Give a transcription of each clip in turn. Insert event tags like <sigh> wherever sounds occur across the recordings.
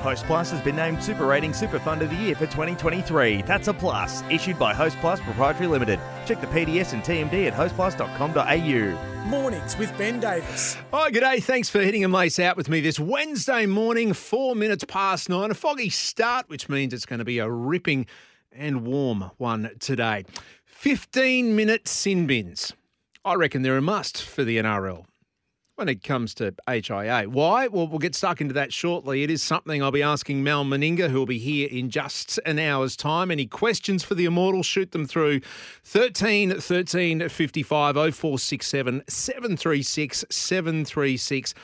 Host Plus has been named Super Rating Super Fund of the Year for 2023. That's a plus. Issued by Host Plus Proprietary Limited. Check the PDS and TMD at hostplus.com.au. Mornings with Ben Davis. Hi, good day. Thanks for hitting a lace out with me this Wednesday morning, four minutes past nine. A foggy start, which means it's going to be a ripping and warm one today. 15 minute sin bins. I reckon they're a must for the NRL when it comes to HIA. Why? Well, we'll get stuck into that shortly. It is something I'll be asking Mal Meninga, who will be here in just an hour's time. Any questions for the Immortal, shoot them through 13 13 55 0467 736 736.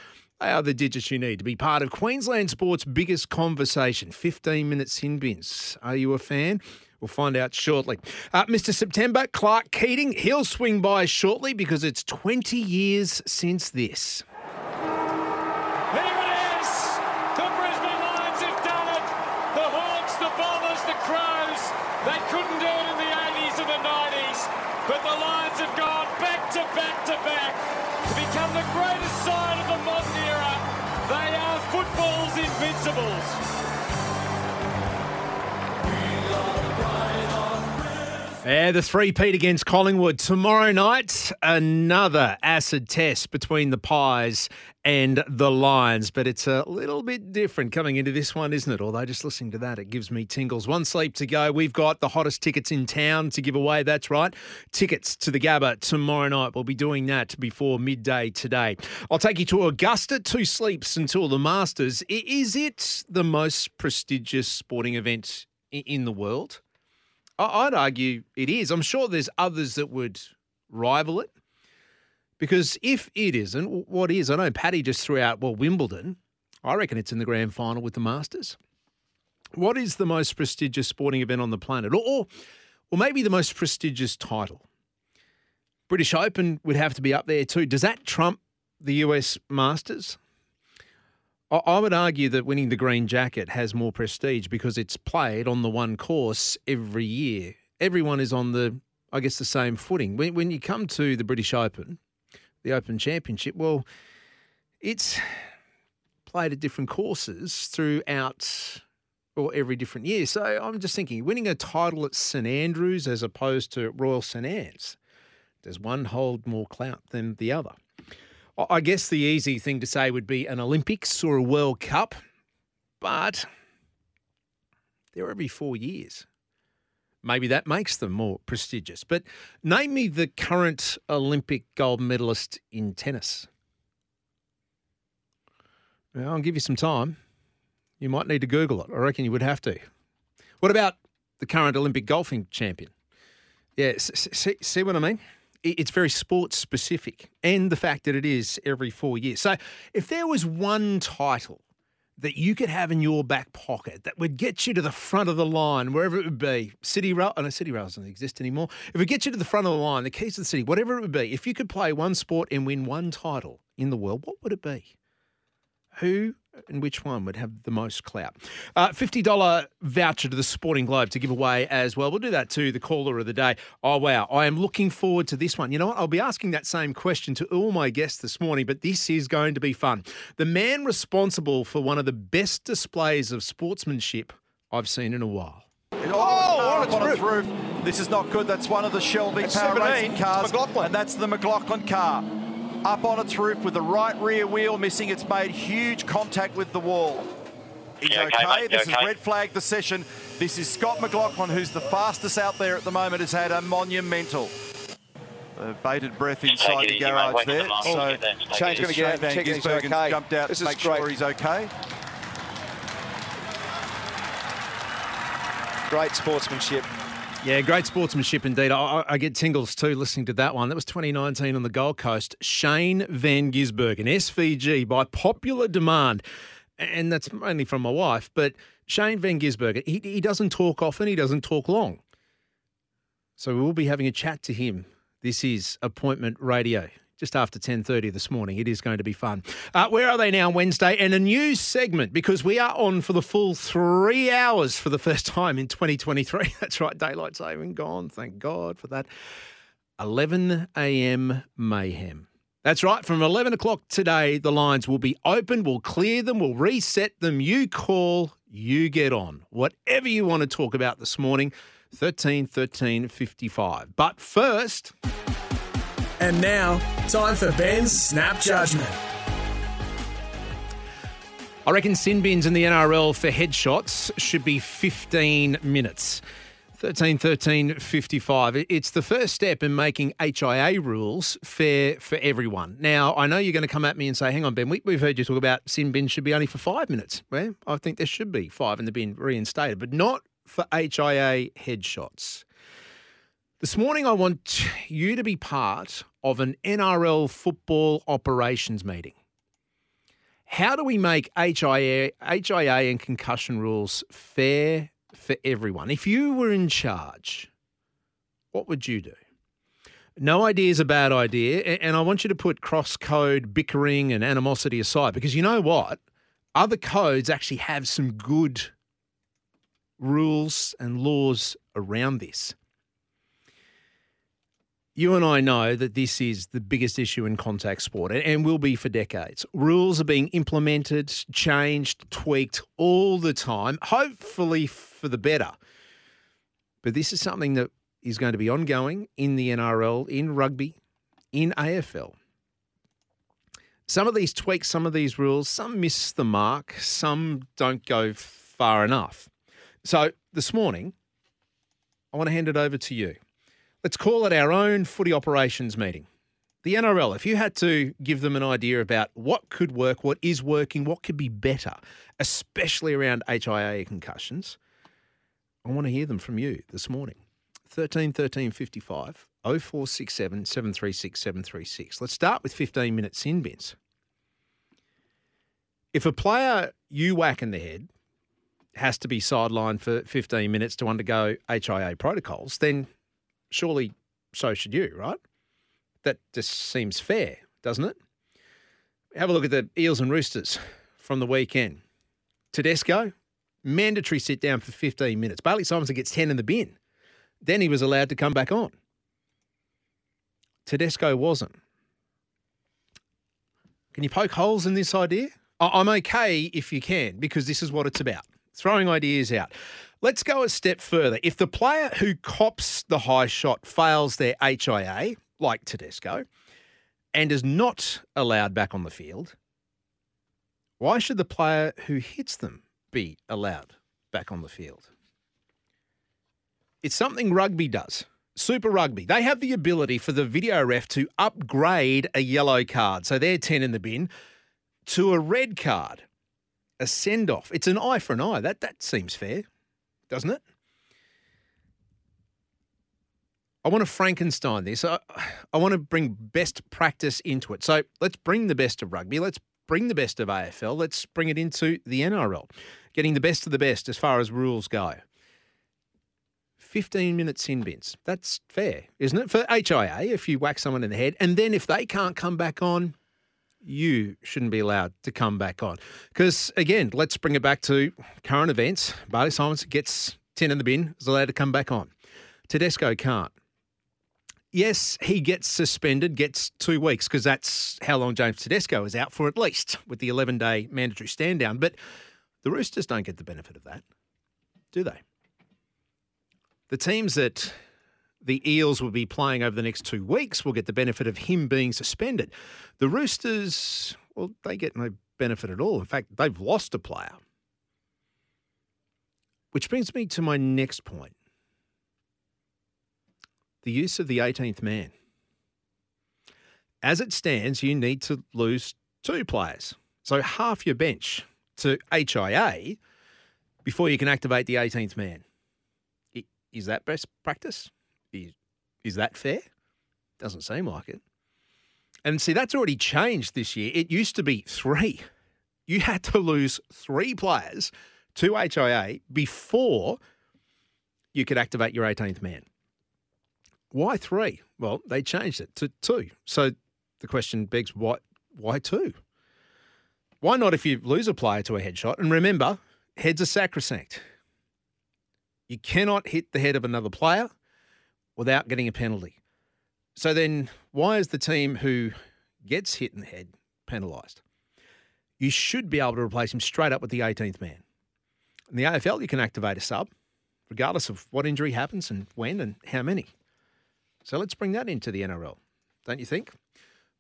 They are the digits you need to be part of Queensland sport's biggest conversation. 15 minute sin bins. Are you a fan? We'll find out shortly. Uh, Mr. September, Clark Keating, he'll swing by shortly because it's 20 years since this. Here it is! The Brisbane Lions have done it! The Hawks, the Bombers, the Crows, they couldn't do it in the 80s and the 90s, but the Lions have gone back to back to back to become the greatest side of the modern era. They are football's invincibles. Yeah, the three-peat against Collingwood. Tomorrow night, another acid test between the Pies and the Lions. But it's a little bit different coming into this one, isn't it? Although just listening to that, it gives me tingles. One sleep to go. We've got the hottest tickets in town to give away. That's right. Tickets to the Gabba tomorrow night. We'll be doing that before midday today. I'll take you to Augusta. Two sleeps until the Masters. Is it the most prestigious sporting event in the world? I'd argue it is. I'm sure there's others that would rival it. Because if it isn't, what is? I know Paddy just threw out, well, Wimbledon. I reckon it's in the grand final with the Masters. What is the most prestigious sporting event on the planet? Or, or maybe the most prestigious title? British Open would have to be up there too. Does that trump the US Masters? I would argue that winning the green jacket has more prestige because it's played on the one course every year. Everyone is on the, I guess, the same footing. When, when you come to the British Open, the Open Championship, well, it's played at different courses throughout or every different year. So I'm just thinking, winning a title at St Andrews as opposed to Royal St Anne's, does one hold more clout than the other? I- guess the easy thing to say would be an Olympics or a World Cup, but they're every four years. Maybe that makes them more prestigious. But name me the current Olympic gold medalist in tennis. Well, I'll give you some time. You might need to Google it. I reckon you would have to. What about the current Olympic golfing champion? Yeah, s- s- see, see what I mean? It's very sports specific, and the fact that it is every four years. So, if there was one title that you could have in your back pocket that would get you to the front of the line, wherever it would be, City Rail, oh no, City Rail doesn't exist anymore. If it gets you to the front of the line, the keys to the city, whatever it would be, if you could play one sport and win one title in the world, what would it be? Who and which one would have the most clout? Uh, $50 voucher to the Sporting Globe to give away as well. We'll do that to the caller of the day. Oh, wow. I am looking forward to this one. You know what? I'll be asking that same question to all my guests this morning, but this is going to be fun. The man responsible for one of the best displays of sportsmanship I've seen in a while. Oh, up on its roof. This is not good. That's one of the Shelby That's Power 17. Racing cars. McLaughlin. And that's the McLaughlin car. Up on its roof with the right rear wheel missing. It's made huge contact with the wall. He's You okay. okay, This okay? is red flag the session. This is Scott McLaughlin, who's the fastest out there at the moment, has had a monumental. Uh, bated breath inside it the easy, mate. garage there. the market So gets there. Take it Shane's gonna get out and Van check he's Gisbergen's okay. jumped out This to is make sure he's okay. Great sportsmanship. Yeah, great sportsmanship indeed. I, I- get tingles too listening to that one. That was 2019 on the Gold Coast. Shane Van Gisbergen, SVG, by popular demand. and that's mainly from my wife, but Shane Van Gisbergen, he, he doesn't talk often, he doesn't talk long. So we will be having a chat to him. This is Appointment Radio. Just after 10.30 this morning. It is going to be fun. Uh, where are they now Wednesday? And a news segment because we are on for the full three hours for the first time in 2023. <laughs> That's right, daylight saving gone. Thank God for that. 11 a.m. mayhem. That's right. From 11 o'clock today, the lines will be open. We'll clear them. We'll reset them. You call, you get on. Whatever you want to talk about this morning, 13 13 55. But first. And now, time for Ben's Snap Judgment. I reckon sin bins in the NRL for headshots should be 15 minutes. 13 13 55. It's the first step in making HIA rules fair for everyone. Now, I know you're going to come at me and say, hang on, Ben, we, have heard you talk about sin bins should be only for five minutes. Well, I think there should be five in the bin reinstated, but not for HIA headshots. This morning, I want you to be part of an NRL football operations meeting. How do we make HIA, HIA and concussion rules fair for everyone? If you were in charge, what would you do? No idea is a bad idea, and I want you to put cross code bickering and animosity aside because you know what? Other codes actually have some good rules and laws around this you and I know that this is the biggest issue in contact sport and will be for decades. Rules are being implemented, changed, tweaked all the time, hopefully for the better. But this is something that is going to be ongoing in the NRL, in rugby, in AFL. Some of these tweaks, some of these rules, some miss the mark, some don't go far enough. So this morning, I want to hand it over to you. Let's call it our own footy operations meeting. The NRL, if you had to give them an idea about what could work, what is working, what could be better, especially around HIA concussions, I want to hear them from you this morning. 13 13 55 0467 736 736. Let's start with 15 minute sin bins. If a player you whack in the head has to be sidelined for 15 minutes to undergo HIA protocols, then surely so should you, right? That just seems fair, doesn't it? Have a look at the Eels and Roosters from the weekend. Tedesco, mandatory sit down for 15 minutes. Bailey Simonsson gets 10 in the bin. Then he was allowed to come back on. Tedesco wasn't. Can you poke holes in this idea? I'm okay if you can, because this is what it's about throwing ideas out. Let's go a step further. If the player who cops the high shot fails their HIA, like Tedesco, and is not allowed back on the field, why should the player who hits them be allowed back on the field? It's something rugby does. Super Rugby. They have the ability for the video ref to upgrade a yellow card, so they're 10 in the bin, to a red card, a send off. It's an eye for an eye. That, that seems fair doesn't it? I want to Frankenstein this. I, I want to bring best practice into it. So let's bring the best of rugby. Let's bring the best of AFL. Let's bring it into the NRL, getting the best of the best as far as rules go. 15 minute sin bins. That's fair, isn't it? For HIA, if you whack someone in the head, and then if they can't come back on, you shouldn't be allowed to come back on. Because again, let's bring it back to current events. Bailey Simons gets 10 in the bin, is allowed to come back on. Tedesco can't. Yes, he gets suspended, gets two weeks, because that's how long James Tedesco is out for at least with the 11 day mandatory stand down. But the Roosters don't get the benefit of that, do they? The teams that the Eels will be playing over the next two weeks will get the benefit of him being suspended. The Roosters, well, they get no benefit at all. In fact, they've lost a player. Which brings me to my next point the use of the 18th man. As it stands, you need to lose two players. So half your bench to HIA before you can activate the 18th man. Is that best practice? Is, is that fair? Doesn't seem like it. And see, that's already changed this year. It used to be three. You had to lose three players to HIA before you could activate your 18th man. Why three? Well, they changed it to two. So the question begs, why, why two? Why not if you lose a player to a headshot? And remember, heads are sacrosanct. You cannot hit the head of another player without getting a penalty. So then, why is the team who gets hit in the head penalised? You should be able to replace him straight up with the 18th man. In the AFL, you can activate a sub, regardless of what injury happens and when and how many. So let's bring that into the NRL, don't you think?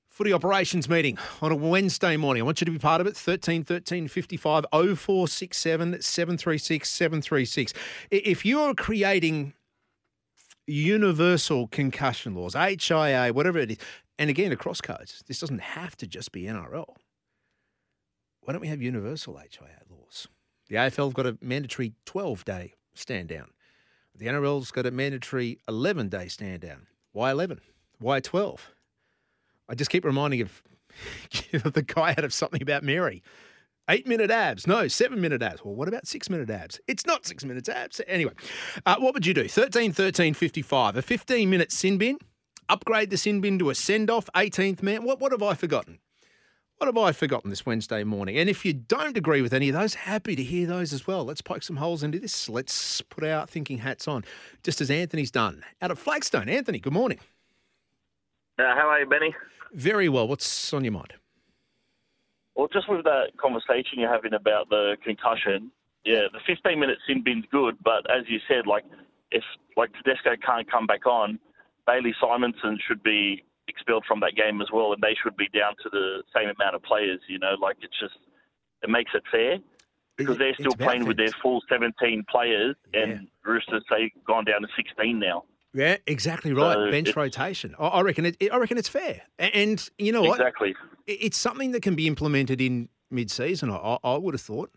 Footy operations meeting on a Wednesday morning. I want you to be part of it. 13 13 55 0467 736 736. If you're creating universal concussion laws, HIA, whatever it is, and again, across codes, this doesn't have to just be NRL. Why don't we have universal HIA laws? The AFL's got a mandatory 12 day stand down. The NRL's got a mandatory 11 day stand down. Why 11? Why 12? I just keep reminding <laughs> of the guy out of something about Mary. Eight minute abs. No, seven minute abs. Well, what about six minute abs? It's not six minutes abs. Anyway, uh, what would you do? 13 13 55. A 15 minute sin bin. Upgrade the sin bin to a send off. 18th man. What, what have I forgotten? What have I forgotten this Wednesday morning? And if you don't agree with any of those, happy to hear those as well. Let's poke some holes into this. Let's put our thinking hats on, just as Anthony's done out of Flagstone. Anthony, good morning. Uh, how are you, Benny? Very well. What's on your mind? Well, just with that conversation you're having about the concussion, yeah, the 15 minute sin bin's good, but as you said, like if like Tedesco can't come back on, Bailey Simonsson should be expelled from that game as well, and they should be down to the same amount of players. You know, like it's just it makes it fair because they're still playing with their full 17 players, and yeah. Roosters say gone down to 16 now. Yeah, exactly right. So Bench rotation. I reckon it, I reckon it's fair, and you know what? Exactly. It's something that can be implemented in mid-season. I, I would have thought.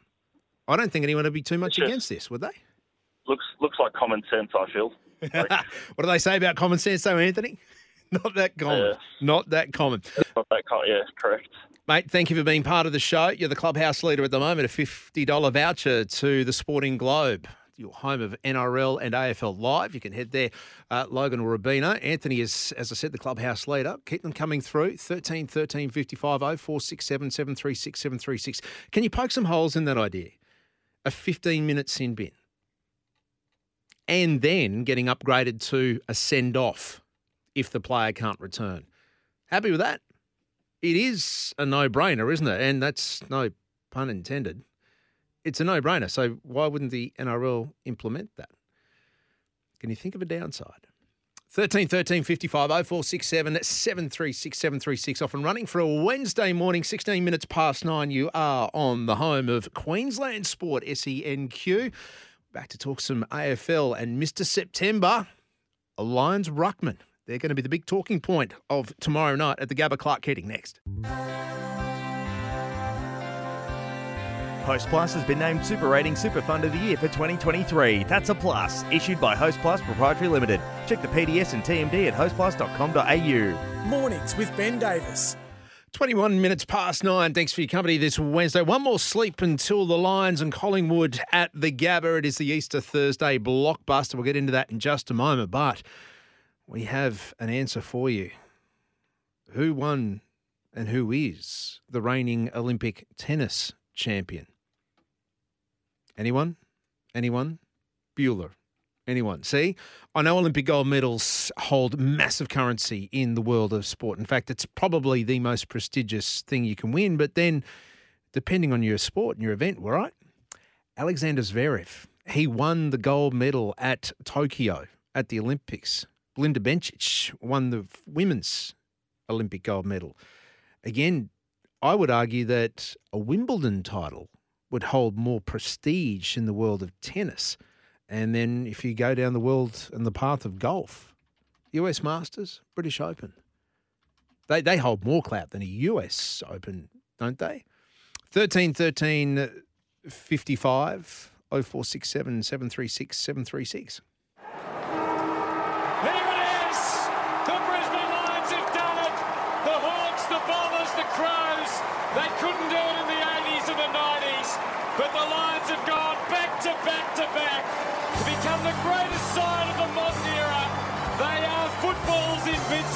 I don't think anyone would be too much just, against this, would they? Looks looks like common sense. I feel. Like, <laughs> what do they say about common sense, though, Anthony? <laughs> Not that common. Not that common. Not that common. Yeah, correct. Mate, thank you for being part of the show. You're the clubhouse leader at the moment. A $50 voucher to the Sporting Globe your home of NRL and AFL Live. You can head there, uh, Logan or Rubina. Anthony is, as I said, the clubhouse leader. Keep them coming through. 13 13 55 0467 736 736. Can you poke some holes in that idea? A 15 minute sin bin. And then getting upgraded to a send off if the player can't return. Happy with that? It is a no brainer, isn't it? And that's no pun intended it's a no-brainer. So why wouldn't the NRL implement that? Can you think of a downside? 13 13 55 0467 736 736 off and running for a Wednesday morning, 16 minutes past nine. You are on the home of Queensland Sport SENQ. Back to talk some AFL and Mr. September, Lions Ruckman. They're going to be the big talking point of tomorrow night at the Gabba Clark Keating next. Host Plus has been named Super Rating Super Fund of the Year for 2023. That's a plus. Issued by Host Plus Proprietary Limited. Check the PDS and TMD at hostplus.com.au. Mornings with Ben Davis. 21 minutes past nine. Thanks for your company this Wednesday. One more sleep until the Lions and Collingwood at the Gabba. It is the Easter Thursday blockbuster. We'll get into that in just a moment, but we have an answer for you. Who won and who is the reigning Olympic tennis champion? Anyone? Anyone? Bueller. Anyone? See, I know Olympic gold medals hold massive currency in the world of sport. In fact, it's probably the most prestigious thing you can win. But then, depending on your sport and your event, right? Alexander Zverev, he won the gold medal at Tokyo at the Olympics. Belinda Bencic won the women's Olympic gold medal. Again, I would argue that a Wimbledon title would hold more prestige in the world of tennis. And then if you go down the world and the path of golf, US Masters, British Open, they, they hold more clout than a US Open, don't they? 13 13 55 0467 736 736.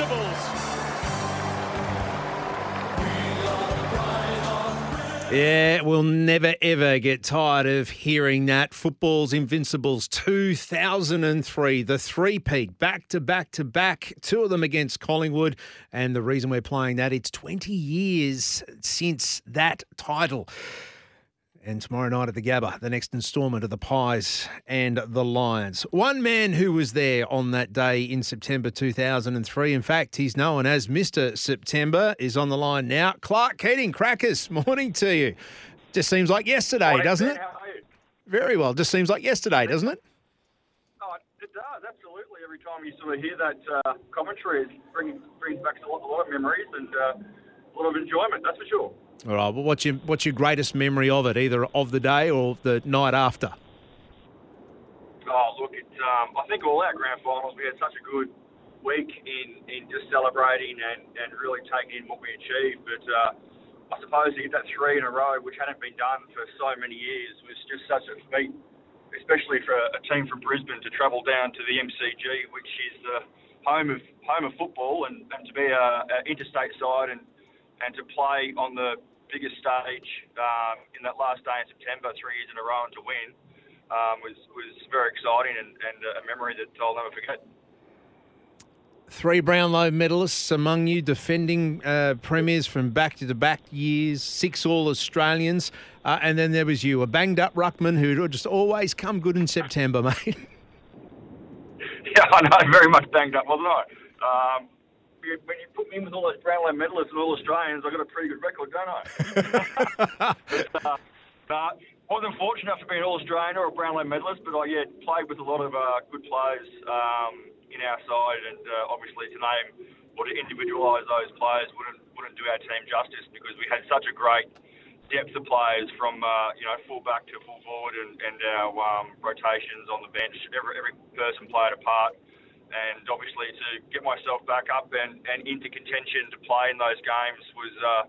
Invincibles. Yeah, we'll never ever get tired of hearing that. Football's Invincibles 2003, the three-peat, back to back to back, two of them against Collingwood. And the reason we're playing that, it's 20 years since that title. And tomorrow night at the Gabba, the next instalment of the Pies and the Lions. One man who was there on that day in September 2003, in fact, he's known as Mr. September, is on the line now. Clark Keating, Crackers, <laughs> morning to you. Just seems like yesterday, Morning, doesn't it? How are you? Very well. Just seems like yesterday, doesn't it? Oh, it does, absolutely. Every time you sort of hear that uh, commentary, it brings, brings back a lot, a lot of memories and uh, a lot of enjoyment, that's for sure. All right. Well, what's your what's your greatest memory of it, either of the day or the night after? Oh, look, it's, um, I think all our grand finals, we had such a good week in, in just celebrating and, and really taking in what we achieved. But uh, I suppose to get that three in a row, which hadn't been done for so many years, was just such a feat, especially for a team from Brisbane to travel down to the MCG, which is the home of home of football, and, and to be a, a interstate side and and to play on the biggest stage um, in that last day in September, three years in a row, and to win um, was was very exciting and, and a memory that I'll never forget. Three Brownlow medalists among you, defending uh, premiers from back to back years, six All Australians, uh, and then there was you, a banged up ruckman who just always come good in September, <laughs> mate. <laughs> Yeah, I know, very much banged up, wasn't I? Um, when you put me in with all those Brownlow medalists and all Australians, I got a pretty good record, don't I? <laughs> but, uh, uh, wasn't fortunate enough to be an All Australian or a Brownlow medalist, but I yeah played with a lot of uh, good players um, in our side, and uh, obviously to name or to individualise those players wouldn't wouldn't do our team justice because we had such a great depth of players from uh, you know full back to full forward, and, and our um, rotations on the bench. Every every person played a part and obviously to get myself back up and, and into contention to play in those games was uh,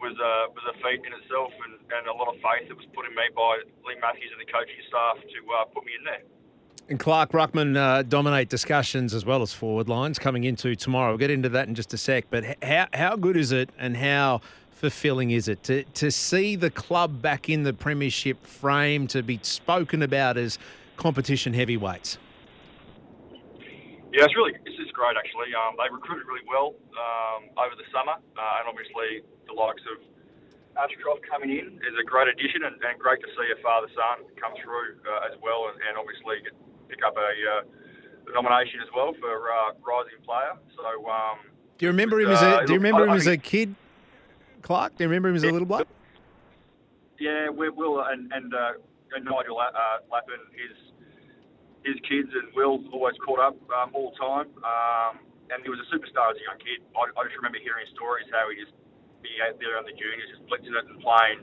was a was a feat in itself, and, and a lot of faith that was put in me by Leigh Matthews and the coaching staff to uh, put me in there. And Clark Ruckman uh, dominate discussions as well as forward lines coming into tomorrow. We'll get into that in just a sec. But how how good is it, and how fulfilling is it to to see the club back in the premiership frame to be spoken about as competition heavyweights? Yeah, it's really it's just great actually. Um, they recruited really well um, over the summer, uh, and obviously the likes of Ashcroft coming in is a great addition, and, and great to see a father son come through uh, as well, and, and obviously get, pick up a, uh, a nomination as well for uh, rising player. So um, Do you remember him as a Uh, Do you remember him as a kid, Clark? Do you remember him as a little bloke? Yeah, we, Will and and, uh, and Nigel uh, Lappin, his his kids and Will always caught up um, all the time. Um, and he was a superstar as a young kid. I, I just remember hearing stories how he just be out there on the juniors, just blitzing it and playing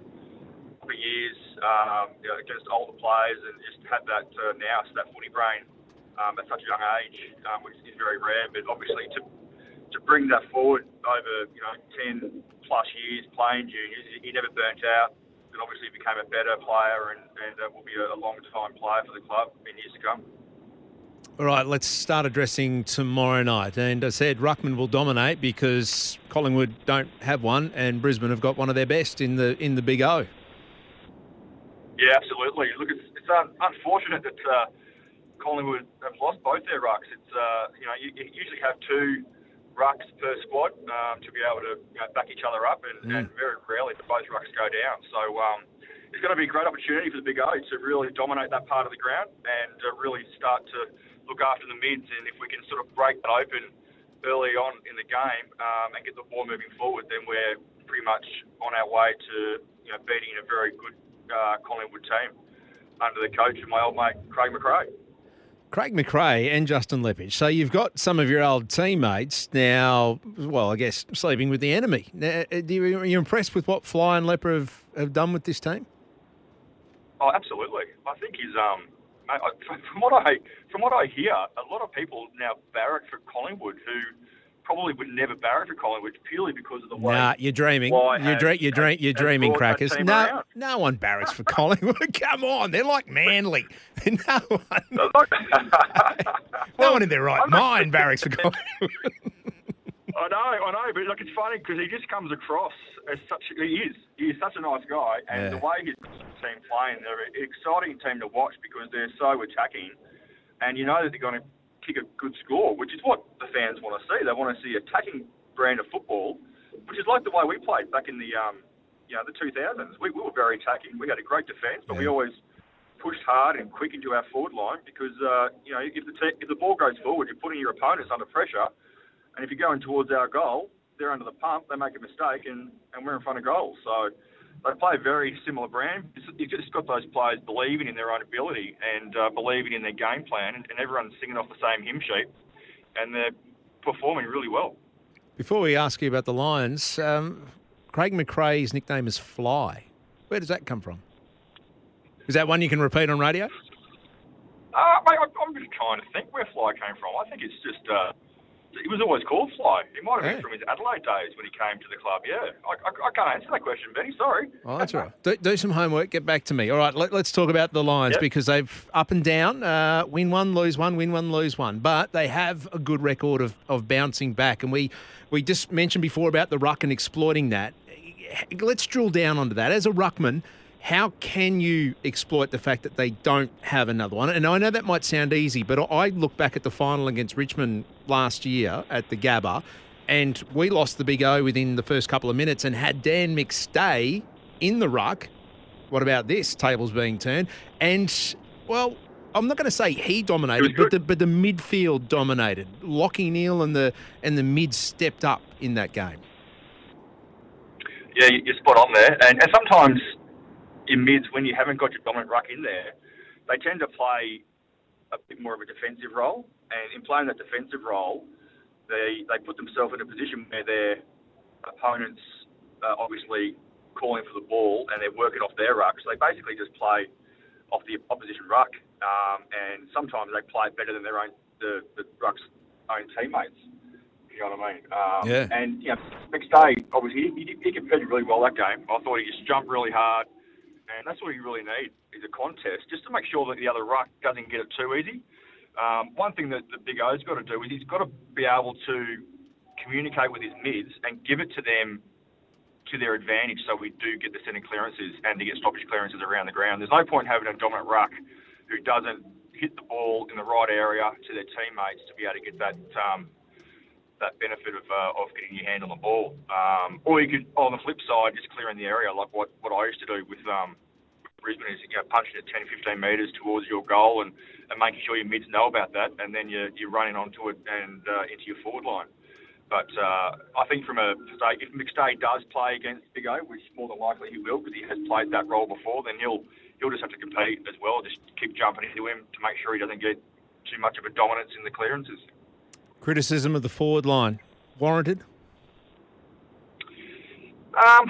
for years um, you know, against older players, and just had that uh, now, that footy brain um, at such a young age, um, which is very rare. But obviously to to bring that forward over you know ten plus years playing juniors, he never burnt out and obviously became a better player and, and uh, will be a, a long time player for the club in years to come. All right, let's start addressing tomorrow night. And I said Ruckman will dominate because Collingwood don't have one, and Brisbane have got one of their best in the in the Big O. Yeah, absolutely. Look, it's, it's un- unfortunate that uh, Collingwood have lost both their rucks. It's uh, you know you, you usually have two rucks per squad um, to be able to you know, back each other up, and, Mm. and very rarely do both rucks go down. So um, it's going to be a great opportunity for the Big O to really dominate that part of the ground and uh, really start to look after the mids. And if we can sort of break that open early on in the game um, and get the ball moving forward, then we're pretty much on our way to you know beating a very good uh, Collingwood team under the coach of my old mate Craig McRae. Craig McRae and Justin Leppitsch. So you've got some of your old teammates now. Well, I guess sleeping with the enemy. Now, uh, do you, are you impressed with what Fly and Lepper have, have done with this team? Oh, absolutely. I think he's um. I, from what I from what I hear, a lot of people now barrack for Collingwood who probably would never barrack for Collingwood purely because of the way. Nah, you're dreaming. You're, dre- you're, dre- you're dreaming, crackers. No, around. no one barracks for <laughs> Collingwood. Come on, they're like Manly. <laughs> no one, <laughs> no one in their right I'm not- mind barracks for Collingwood. I know, I know, but like it's funny because he just comes across as such. He is. He is such a nice guy, and Yeah. the way his team playing, they're an exciting team to watch because they're so attacking, and you know that they're going to kick a good score, which is what the fans want to see. They want to see attacking brand of football, which is like the way we played back in the um, you know, the 2000s. We, we were very attacking. We had a great defence, but we always pushed hard and quick into our forward line because uh, you know if the te- if the ball goes forward, you're putting your opponents under pressure. And if you're going towards our goal, they're under the pump, they make a mistake, and, and we're in front of goal. So they play a very similar brand. It's- You've just got those players believing in their own ability and uh, believing in their game plan, and, and everyone's singing off the same hymn sheet, and they're performing really well. Before we ask you about the Lions, um, Craig McRae's nickname is Fly. Where does that come from? Is that one you can repeat on radio? Uh, mate, I'm just trying to think where Fly came from. I think it's just. Uh, he was always called Fly. He might have been Yeah. from his Adelaide days when he came to the club. Yeah, I, I, I can't answer that question, Benny. Sorry. Oh, that's all right. Do, do some homework. Get back to me. All right, let, us talk about the Lions Yep. because they've up and down, uh, win one, lose one, win one, lose one. But they have a good record of, of bouncing back, and we we just mentioned before about the ruck and exploiting that. Let's drill down onto that. As a ruckman, how can you exploit the fact that they don't have another one? And I know that might sound easy, but I look back at the final against Richmond last year at the Gabba, and we lost the big O within the first couple of minutes and had Dan McStay in the ruck. What about this? Tables being turned. And, well, I'm not going to say he dominated, but the, but the midfield dominated. Lachie Neale and the, and the mid stepped up in that game. Yeah, you- you're spot on there. And, and sometimes in mids, when you haven't got your dominant ruck in there, they tend to play a bit more of a defensive role. And in playing that defensive role, they they put themselves in a position where their opponents uh, obviously calling for the ball and they're working off their ruck. So they basically just play off the opposition ruck. Um, and sometimes they play better than their own the, the ruck's own teammates. You know what I mean? Um, Yeah. And you know, McStay obviously he, he, he competed really well that game. I thought he just jumped really hard, and that's what you really need is a contest just to make sure that the other ruck doesn't get it too easy. Um, one thing that the Big O's got to do is he's got to be able to communicate with his mids and give it to them to their advantage so we do get the centre clearances and to get stoppage clearances around the ground. There's no point having a dominant ruck who doesn't hit the ball in the right area to their teammates to be able to get that um, that benefit of, uh, of getting your hand on the ball. Um, or you could, on the flip side, just clearing the area like what, what I used to do with um, Brisbane is you know, punching it 10, 15 metres towards your goal and, and making sure your mids know about that, and then you're, you're running onto it and uh, into your forward line. But uh, I think from a if McStay does play against Big O, which more than likely he will because he has played that role before, then he'll he'll just have to compete as well. Just keep jumping into him to make sure he doesn't get too much of a dominance in the clearances. Criticism of the forward line warranted. Um,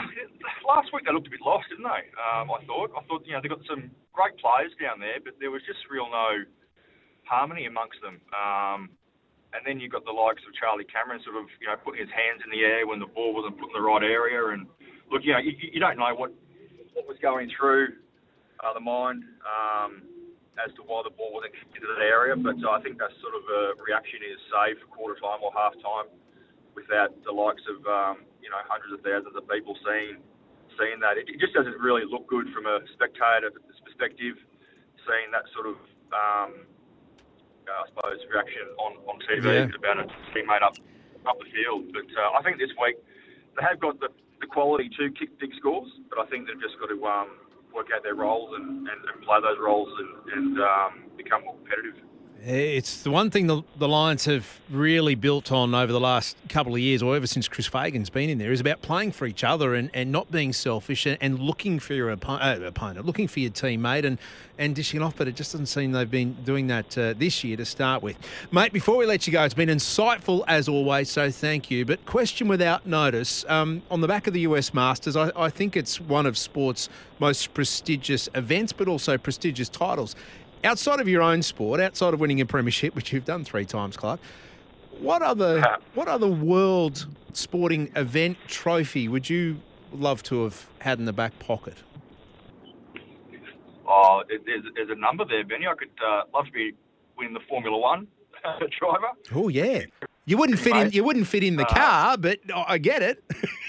last week they looked a bit lost, didn't they? Um, I thought. I thought you know they got some great players down there, but there was just real no harmony amongst them. Um, and then you've got the likes of Charlie Cameron sort of you know putting his hands in the air when the ball wasn't put in the right area. And look, you know you, you don't know what what was going through uh, the mind um, as to why the ball wasn't kicked into that area. But I think that sort of a reaction is saved for quarter time or half time without the likes of um, you know hundreds of thousands of people seeing seeing that. It, it just doesn't really look good from a spectator perspective, seeing that sort of um, uh, I suppose reaction on, on TV Yeah. about a teammate up up the field. But uh, I think this week they have got the, the quality to kick big scores, but I think they've just got to um, work out their roles and, and, and play those roles and, and um, become more competitive. It's the one thing the, the Lions have really built on over the last couple of years, or ever since Chris Fagan's been in there, is about playing for each other and, and not being selfish and, and looking for your oppo- uh, opponent, looking for your teammate and, and dishing off. But it just doesn't seem they've been doing that uh, this year to start with. Mate, before we let you go, it's been insightful as always, so thank you. But question without notice um, on the back of the US Masters, I, I think it's one of sport's most prestigious events, but also prestigious titles outside of your own sport, outside of winning a premiership, which you've done three times, Clark, What other what other world sporting event trophy would you love to have had in the back pocket? Oh, there- there's, there's a number there, Benny. I could uh, love to be winning the Formula One <laughs> driver. Oh yeah. You wouldn't fit in. You wouldn't fit in the Uh, car, but I get it.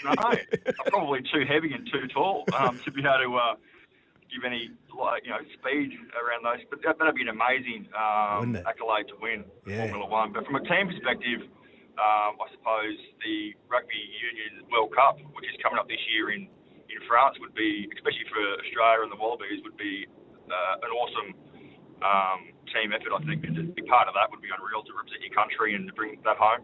No, I'm probably too heavy and too tall um, to be able to uh, give any like you know speed around those. But that, that'd be an amazing um, accolade to win Yeah. Formula One. But from a team perspective, um, I suppose the Rugby Union World Cup, which is coming up this year in in France, would be especially for Australia and the Wallabies would be uh, an awesome. Um, team effort, I think, and to be part of that would be unreal to represent your country and to bring that home.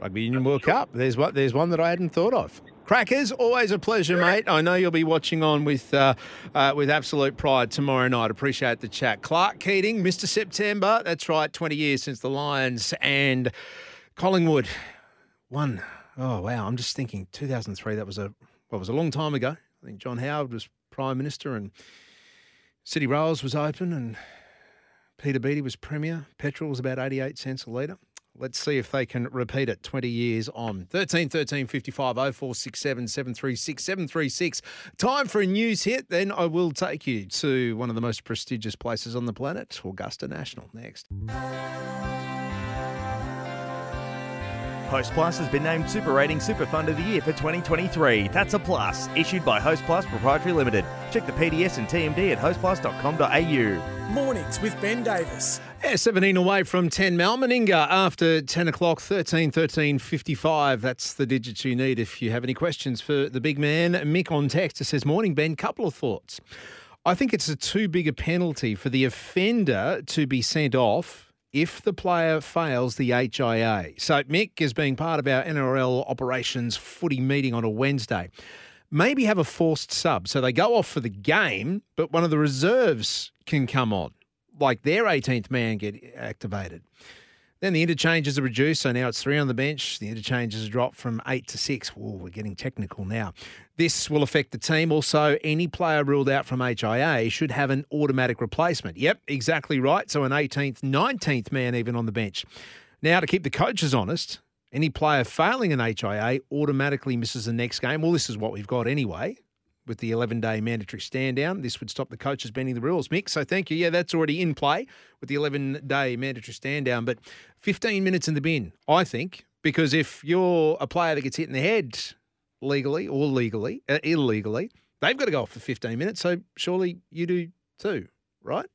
Rugby Union World Cup. There's what. There's one that I hadn't thought of. Crackers, always a pleasure, mate. I know you'll be watching on with uh, uh, with absolute pride tomorrow night. Appreciate the chat. Clark Keating, Mr. September. That's right. Twenty years since the Lions and Collingwood won. Oh wow! I'm just thinking, 2003. That was a well, was a long time ago. I think John Howard was prime minister and City Rails was open and Peter Beattie was premier. Petrol was about 88 cents a litre. Let's see if they can repeat it 20 years on. 13 13 55 0467 736 736. Time for a news hit. Then I will take you to one of the most prestigious places on the planet, Augusta National. Next. Host Plus has been named Super Rating Super Fund of the Year for 2023. That's a plus. Issued by Host Plus Proprietary Limited. Check the PDS and TMD at hostplus.com.au. Mornings with Ben Davis. Yeah, 17 away from 10 Mal Meninga after 10 o'clock, 13 13 55. That's the digits you need if you have any questions for the big man. Mick on text it says, Morning, Ben. Couple of thoughts. I think it's a too big a penalty for the offender to be sent off if the player fails the HIA. So Mick is being part of our NRL operations footy meeting on a Wednesday. Maybe have a forced sub. So they go off for the game, but one of the reserves can come on like their 18th man get activated. Then the interchanges are reduced, so now it's three on the bench. The interchanges drop from eight to six. Oh, we're getting technical now. This will affect the team. Also, any player ruled out from HIA should have an automatic replacement. Yep, exactly right. So an 18th, 19th man even on the bench. Now, to keep the coaches honest, any player failing an HIA automatically misses the next game. Well, this is what we've got anyway with the 11 day mandatory stand down. This would stop the coaches bending the rules, Mick. So thank you. Yeah, that's already in play with the 11 day mandatory stand down. But 15 minutes in the bin, I think, because if you're a player that gets hit in the head legally or legally, uh, illegally, they've got to go off for 15 minutes. So surely you do too, right?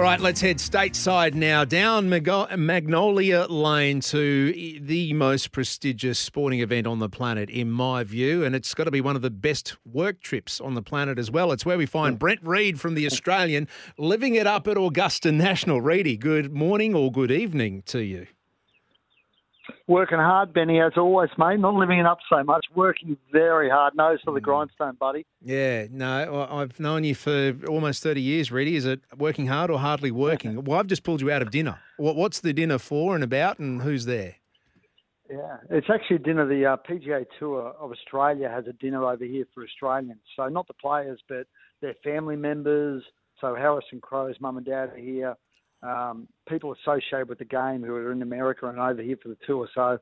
All right, let's head stateside now down Magnolia Lane to the most prestigious sporting event on the planet, in my view. And it's got to be one of the best work trips on the planet as well. It's where we find Brent Read from The Australian living it up at Augusta National. Reedy, good morning or good evening to you. Working hard, Benny, as always, mate. Not living it up so much. Working very hard. Nose to the grindstone, buddy. Yeah, no, I've known you for almost 30 years, Reedy. Is it working hard or hardly working? Well, I've just pulled you out of dinner. What, what's the dinner for and about and who's there? Yeah, it's actually a dinner. The uh, PGA Tour of Australia has a dinner over here for Australians. So not the players, but their family members. So Harrison Crowe's mum and dad are here. Um, people associated with the game who are in America and over here for the tour. So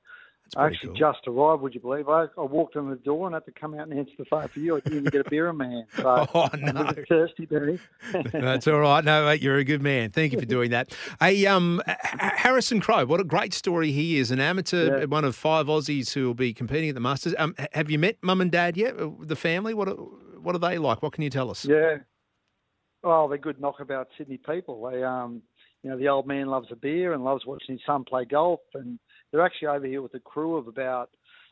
I actually cool. just arrived. Would you believe? I, I walked in the door and had to come out and answer the phone for you. I didn't even get a beer in my hand. So <laughs> Oh, no. thirsty, Benny. <laughs> That's all right. No, mate, you're a good man. Thank you for doing that. Hey, um, Harrison Crowe, what a great story he is. An amateur, Yeah. one of five Aussies who will be competing at the Masters. Um, have you met mum and dad yet? Uh, The family? What are, what are they like? What can you tell us? Yeah. Oh, they're good knockabout Sydney people. They, um, you know, the old man loves a beer and loves watching his son play golf. And they're actually over here with a crew of about,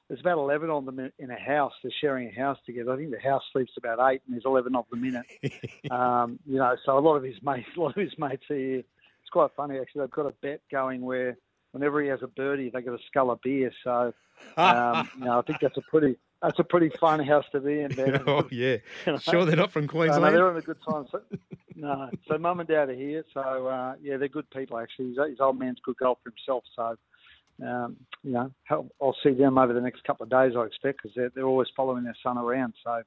there's about 11 of them in, a house. They're sharing a house together. I think the house sleeps about eight and there's 11 of them in it. <laughs> um, you know, so a lot of his mates, a lot of his mates are here. It's quite funny actually. They've got a bet going where whenever he has a birdie, they get a scull of beer. So, um, <laughs> you know, I think that's a pretty, that's a pretty fun house to be in. Ben. <laughs> oh, yeah. You know? Sure, they're not from So, no, Queensland. they're having a good time. So, no, so mum and dad are here. So uh, yeah, they're good people actually. His, his old man's a good golfer himself. So um, you know, I'll, I'll see them over the next couple of days. I expect because they're, they're always following their son around. So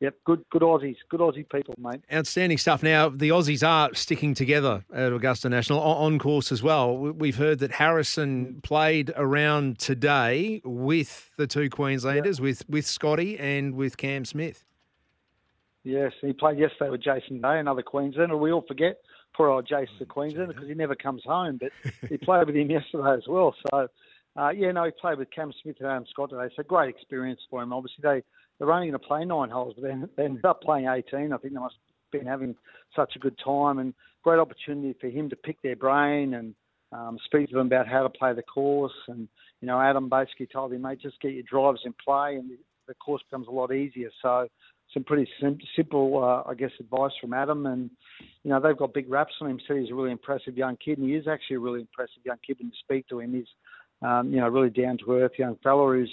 yep, good good Aussies, good Aussie people, mate. Outstanding stuff. Now, the Aussies are sticking together at Augusta National on course as well. We- We've heard that Harrison played around today with the two Queenslanders, with, with Scotty and with Cam Smith. Yes, he played yesterday with Jason Day, another Queenslander. We all forget poor old Jason, the Queenslander, because he never comes home. But he played with him yesterday as well. So, uh, yeah, no, he played with Cam Smith and Adam Scott today. So great experience for him. Obviously, they they're only going to play nine holes, but then they ended up playing 18. I think they must have been having such a good time and great opportunity for him to pick their brain and um, speak to them about how to play the course. And you know, Adam basically told him, mate, just get your drives in play, and the course becomes a lot easier. So some pretty sim- simple, uh, I guess, advice from Adam. And, you know, they've got big raps on him. Said he's a really impressive young kid, and he is actually a really impressive young kid when you speak to him. He's, um, you know, really down to earth young fella who's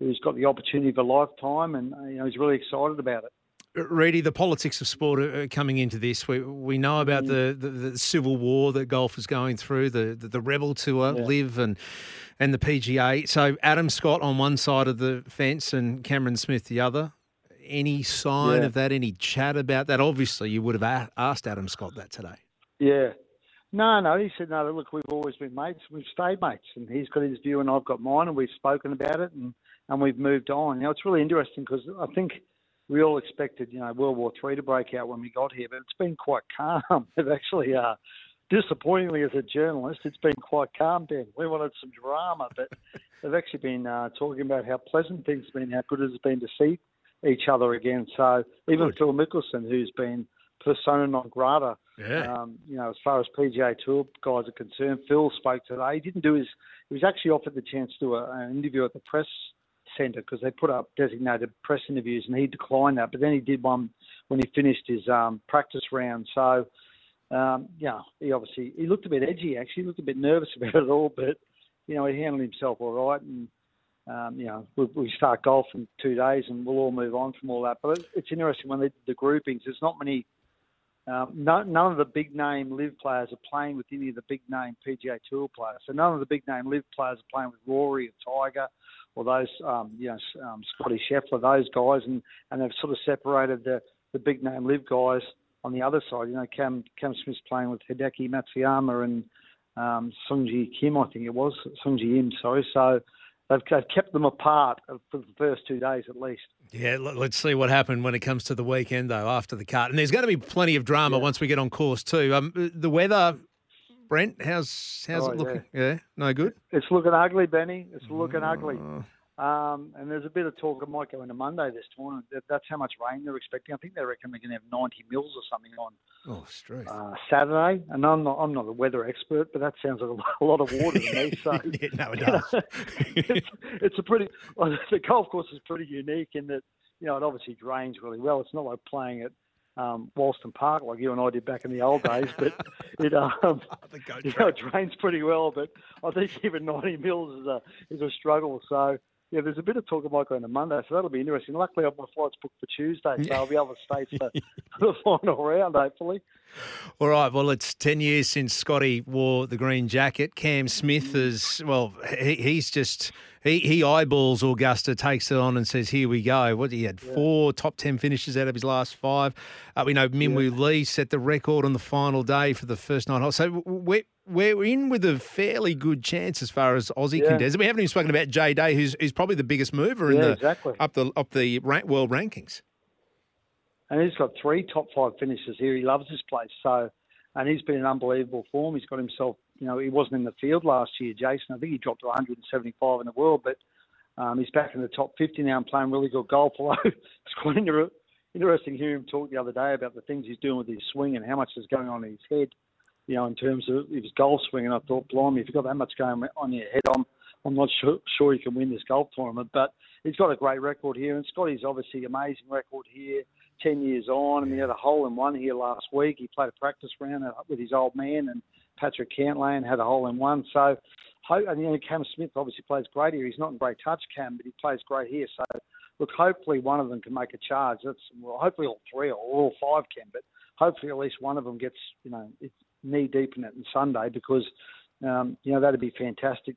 who's got the opportunity of a lifetime, and uh, you know, he's really excited about it. Reedy, the politics of sport are coming into this. We we know about the, the, the civil war that golf is going through, the the, the Rebel Tour, Yeah. LIV, and and the PGA. So Adam Scott on one side of the fence and Cameron Smith the other. Any sign Yeah. of that? Any chat about that? Obviously, you would have a- asked Adam Scott that today. Yeah. No, no. He said, no, look, we've always been mates. We've stayed mates. And he's got his view and I've got mine and we've spoken about it and, and we've moved on. Now it's really interesting because I think we all expected, you know, World War Three to break out when we got here, but it's been quite calm. <laughs> They've actually, uh, disappointingly as a journalist, it's been quite calm, Ben. We wanted some drama, but <laughs> they've actually been uh, talking about how pleasant things have been, how good it's been to see each other again. So even Good. Phil Mickelson, who's been persona non grata, Yeah. um, you know, as far as PGA Tour guys are concerned, Phil spoke today. He didn't do his. He was actually offered the chance to do a, an interview at the press centre because they put up designated press interviews, and he declined that. But then he did one when he finished his um, practice round. So, um, yeah, he obviously he looked a bit edgy. Actually, he looked a bit nervous <laughs> about it all, but you know, he handled himself all right. And um, you know, we, we start golf in two days, and we'll all move on from all that. But it's, interesting when they did the groupings. There's not many. Um, no, none of the big name LIV players are playing with any of the big name PGA Tour players. So none of the big name LIV players are playing with Rory or Tiger or those, um, you know, um, Scotty Scheffler, those guys, and, and they've sort of separated the, the big name LIV guys on the other side. You know, Cam Cam Smith's playing with Hideki Matsuyama and um, Sungjae Kim, I think it was Sungjae Im. Sorry, so they've, they've kept them apart for the first two days at least. Yeah, let's see what happened when it comes to the weekend, though, after the cut. And there's going to be plenty of drama once we get on course, too. Um, the weather, Brent, how's how's Oh, it looking? Yeah. no good? It's looking ugly, Benny. It's looking ugly. Oh. Um, and there's a bit of talk it might go into Monday this tournament. That, that's how much rain they're expecting. I think they reckon they're going to have 90 mils or something on Oh, straight. uh, Saturday. And I'm not, I'm not a weather expert, but that sounds like a <laughs> lot, of water to me. So <laughs> yeah, no, it <laughs> you know, does. it's, it's a pretty. Well, the golf course is pretty unique in that you know it obviously drains really well. It's not like playing at um, Wolston Park like you and I did back in the old days, but <laughs> it um, you know, it drains pretty well. But I think <laughs> even 90 mils is a is a struggle. So. Yeah, there's a bit of talk about going to Monday, so that'll be interesting. Luckily, I've my flights booked for Tuesday, so I'll be able to stay for <laughs> the final round, hopefully. All right. Well, it's 10 years since Scotty wore the green jacket. Cam Smith is, well, he, he's just, he, he eyeballs Augusta, takes it on and says, here we go. What He had four top 10 finishes out of his last five. Uh, we know Minwoo Lee set the record on the final day for the first nine holes. So we're, we're in with a fairly good chance as far as Aussie Yeah. contenders. We haven't even spoken about Jay Day, who's, who's probably the biggest mover in Yeah, the, exactly. up the, up the rank, world rankings. and he's got three top five finishes here. He loves this place. So, and he's been in unbelievable form. He's got himself, you know, he wasn't in the field last year, Jason. I think he dropped to 175 in the world, but um, he's back in the top 50 now and playing really good golf. <laughs> Although it's quite inter- interesting hearing him talk the other day about the things he's doing with his swing and how much is going on in his head, you know, in terms of his golf swing. And I thought, blimey, if you've got that much going on your head, I'm, I'm not sure, sure you can win this golf tournament. But he's got a great record here, and Scotty's obviously amazing record here. Ten years on, and he had a hole in one here last week. He played a practice round uh, with his old man, and Patrick Cantlay had a hole in one. So, and you know, Cam Smith obviously plays great here. He's not in great touch, Cam, but he plays great here. So, look, hopefully one of them can make a charge. That's well, hopefully all three or all five can, but hopefully at least one of them gets you know knee deep in it on Sunday because um, you know that'd be fantastic.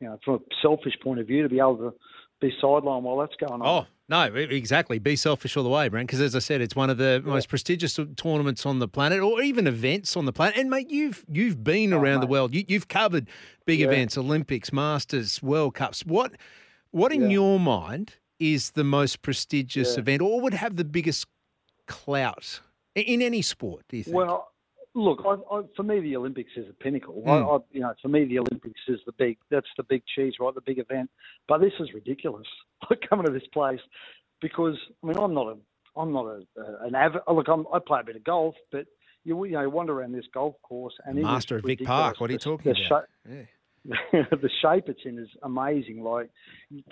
You know, from a selfish point of view, to be able to be sidelined while that's going on. Oh, No, exactly. Be selfish all the way, Brent. Because as I said, it's one of the most prestigious tournaments on the planet, or even events on the planet. And mate, you've you've been oh, around the world. You, you've covered big Oh, Yeah. events, Olympics, Masters, World Cups. What what in Yeah. your mind is the most prestigious Yeah. event, or would have the biggest clout in any sport? Do you think? Well, look, I, I, for me, the Olympics is the pinnacle. Mm. I, you know, for me, the Olympics is the big. That's the big cheese, right? The big event. But this is ridiculous. <laughs> Like coming to this place because I mean, I'm not a, I'm not a, a an avid. Look, I'm, I play a bit of golf, but you you know, you wander around this golf course and Master of Vic Park. What are you talking the about? sha- Yeah. <laughs> the shape it's in is amazing. Like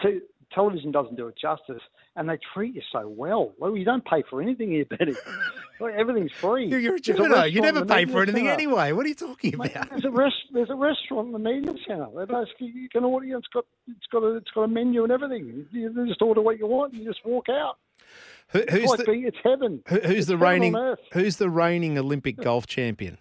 te- television doesn't do it justice, and they treat you so well. Well, you don't pay for anything here, Betty. <laughs> everything's free. You're, you're a juvenile. You never pay for anything centre. anyway. What are you talking Mate, about? there's a rest, there's a restaurant in the media centre. You can order. It's got it's got a it's got a menu and everything. You just order what you want. And You just walk out. Who, It's like the being, it's heaven. who, who's It's the reigning who's the reigning Olympic golf champion?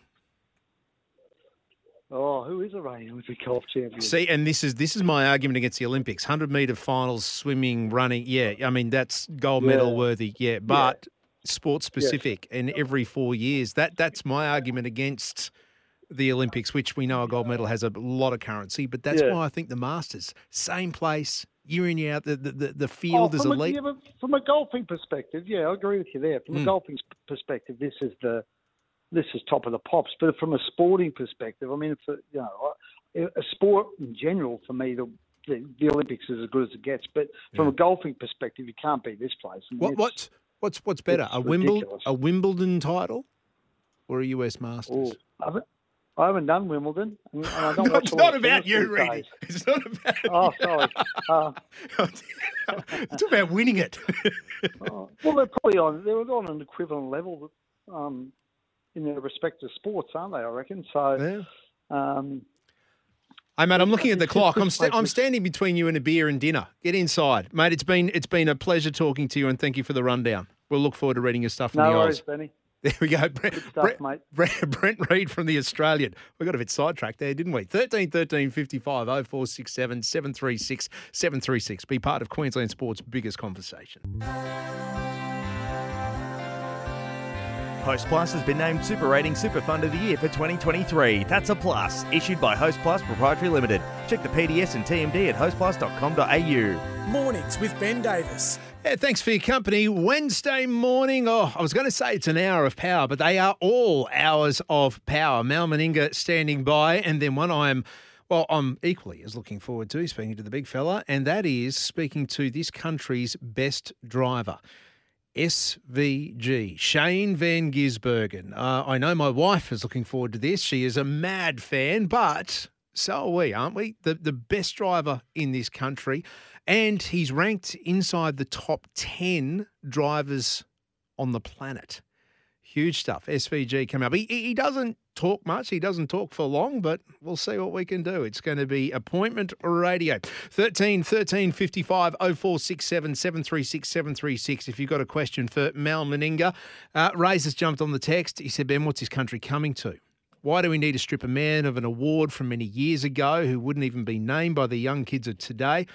Oh, who is a reigning Olympic golf champion? See, and this is this is my argument against the Olympics: hundred meter finals, swimming, running. Yeah, I mean that's gold medal Yeah. worthy. Yeah, but sports specific, and every four years. That that's my argument against the Olympics, which we know a gold medal has a lot of currency. But that's Yeah. why I think the Masters, same place, year in year out. The the, the, Oh, field is elite. A, yeah, from a golfing perspective, yeah, I agree with you there. From Mm. a golfing perspective, this is the this is top of the pops. But from a sporting perspective, I mean, for you know, a a sport in general, for me, the the, the Olympics is as good as it gets. But from a golfing perspective, you can't beat this place. I mean, What what's what's what's better, a Wimbledon a Wimbledon title or a US Masters? Oh, I haven't, done Wimbledon, and I <laughs> don't No, watch it's not about you, Reedy. It's not about Oh, sorry. <laughs> Uh, it's about winning it. <laughs> Oh, well, they're probably on they're on an equivalent level um, in their respective sports, aren't they? I reckon. So, um, Hey mate, I'm looking at the clock. I'm I'm standing between you and a beer and dinner. Get inside, mate. It's been it's been a pleasure talking to you, and thank you for the rundown. We'll look forward to reading your stuff in no the worries, Oz. Benny. <laughs> There we go, Brent, Good stuff, Brent, mate. <laughs> Brent, Brent Read from the Australian. We got a bit sidetracked there, didn't we? 13 13 55 0467 736 736. Be part of Queensland sport's biggest conversation. Host Plus has been named Super Rating Super Fund of the Year for 2023. That's a plus. Issued by Host Plus Proprietary Limited. Check the PDS and TMD at hostplus.com.au. Mornings with Ben Davis. Yeah, thanks for your company. Wednesday morning. Oh, I was going to say it's an hour of power, but they are all hours of power. Mal Meninga standing by, and then one I am, well, I'm equally as looking forward to speaking to the big fella, and that is speaking to this country's best driver. SVG, Shane Van Gisbergen. Uh, I know my wife is looking forward to this. She is a mad fan, but so are we, aren't we? The, the best driver in this country. And he's ranked inside the top 10 drivers on the planet. Huge stuff. SVG coming up. He, he doesn't talk much. He doesn't talk for long, but we'll see what we can do. It's going to be appointment radio. 13 13 55 0467 736 736. If you've got a question for Mal Meninga, uh, Ray has jumped on the text. He said, Ben, what's this country coming to? Why do we need to strip a man of an award from many years ago who wouldn't even be named by the young kids of today?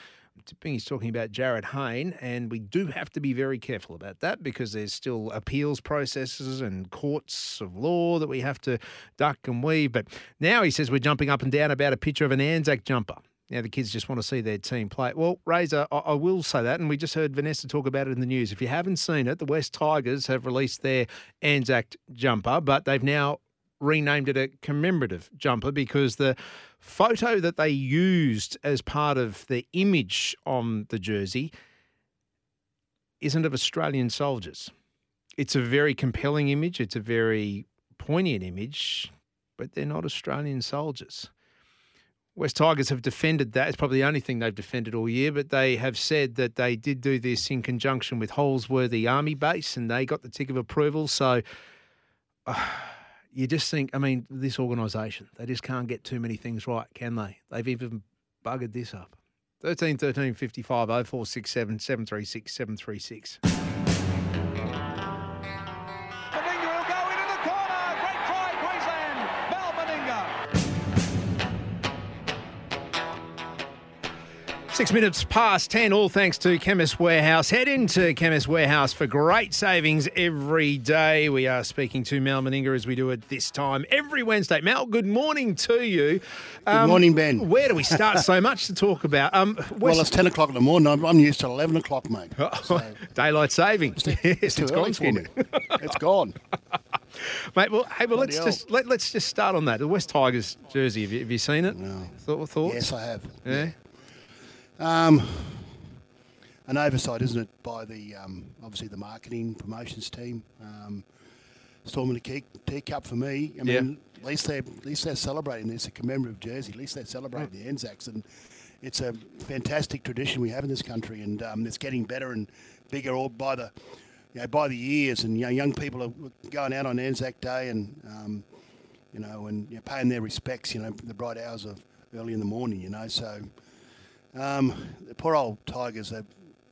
He's talking about Jarryd Hayne, and we do have to be very careful about that because there's still appeals processes and courts of law that we have to duck and weave. But now he says we're jumping up and down about a picture of an Anzac jumper. Now the kids just want to see their team play. Well, Razor, I, I will say that, and we just heard Vanessa talk about it in the news. If you haven't seen it, the West Tigers have released their Anzac jumper, but they've now renamed it a commemorative jumper because the photo that they used as part of the image on the jersey isn't of Australian soldiers. It's a very compelling image, it's a very poignant image, but they're not Australian soldiers. West Tigers have defended that. It's probably the only thing they've defended all year, but they have said that they did do this in conjunction with Holsworthy Army Base and they got the tick of approval. So <sighs> uh, you just think, I mean, this organisation, they just can't get too many things right, can they? They've even buggered this up. 13 13 55 0467 736 736. Six minutes past 10, all thanks to Chemist Warehouse. Head into Chemist Warehouse for great savings every day. We are speaking to Mal Meninga as we do it this time every Wednesday. Mal, good morning to you. Good morning, Ben. Where do we start? so much to talk about. Um, Well, it's 10 o'clock in the morning. I'm, I'm used to 11 o'clock, mate. So <laughs> Daylight savings. it's Yes, <laughs> it's early gone for me. <laughs> It's gone. Mate, well, hey, well, let's just let, let's just start on that. The West Tigers jersey. Have you, have you seen it? No. Thought, thoughts? Yes, I have. Yeah. Um, an oversight, isn't it, by the um, obviously the marketing promotions team. Um, Storming the key, teacup for me. I Yeah. mean, at least they're at least they're celebrating this a commemorative jersey. At least they're celebrating the Anzacs, and it's a fantastic tradition we have in this country, and um, it's getting better and bigger all by the you know by the years. And you know, young people are going out on Anzac Day and um, you know and you know, paying their respects. You know, the bright hours of early in the morning. You know, so um, the poor old Tigers, they,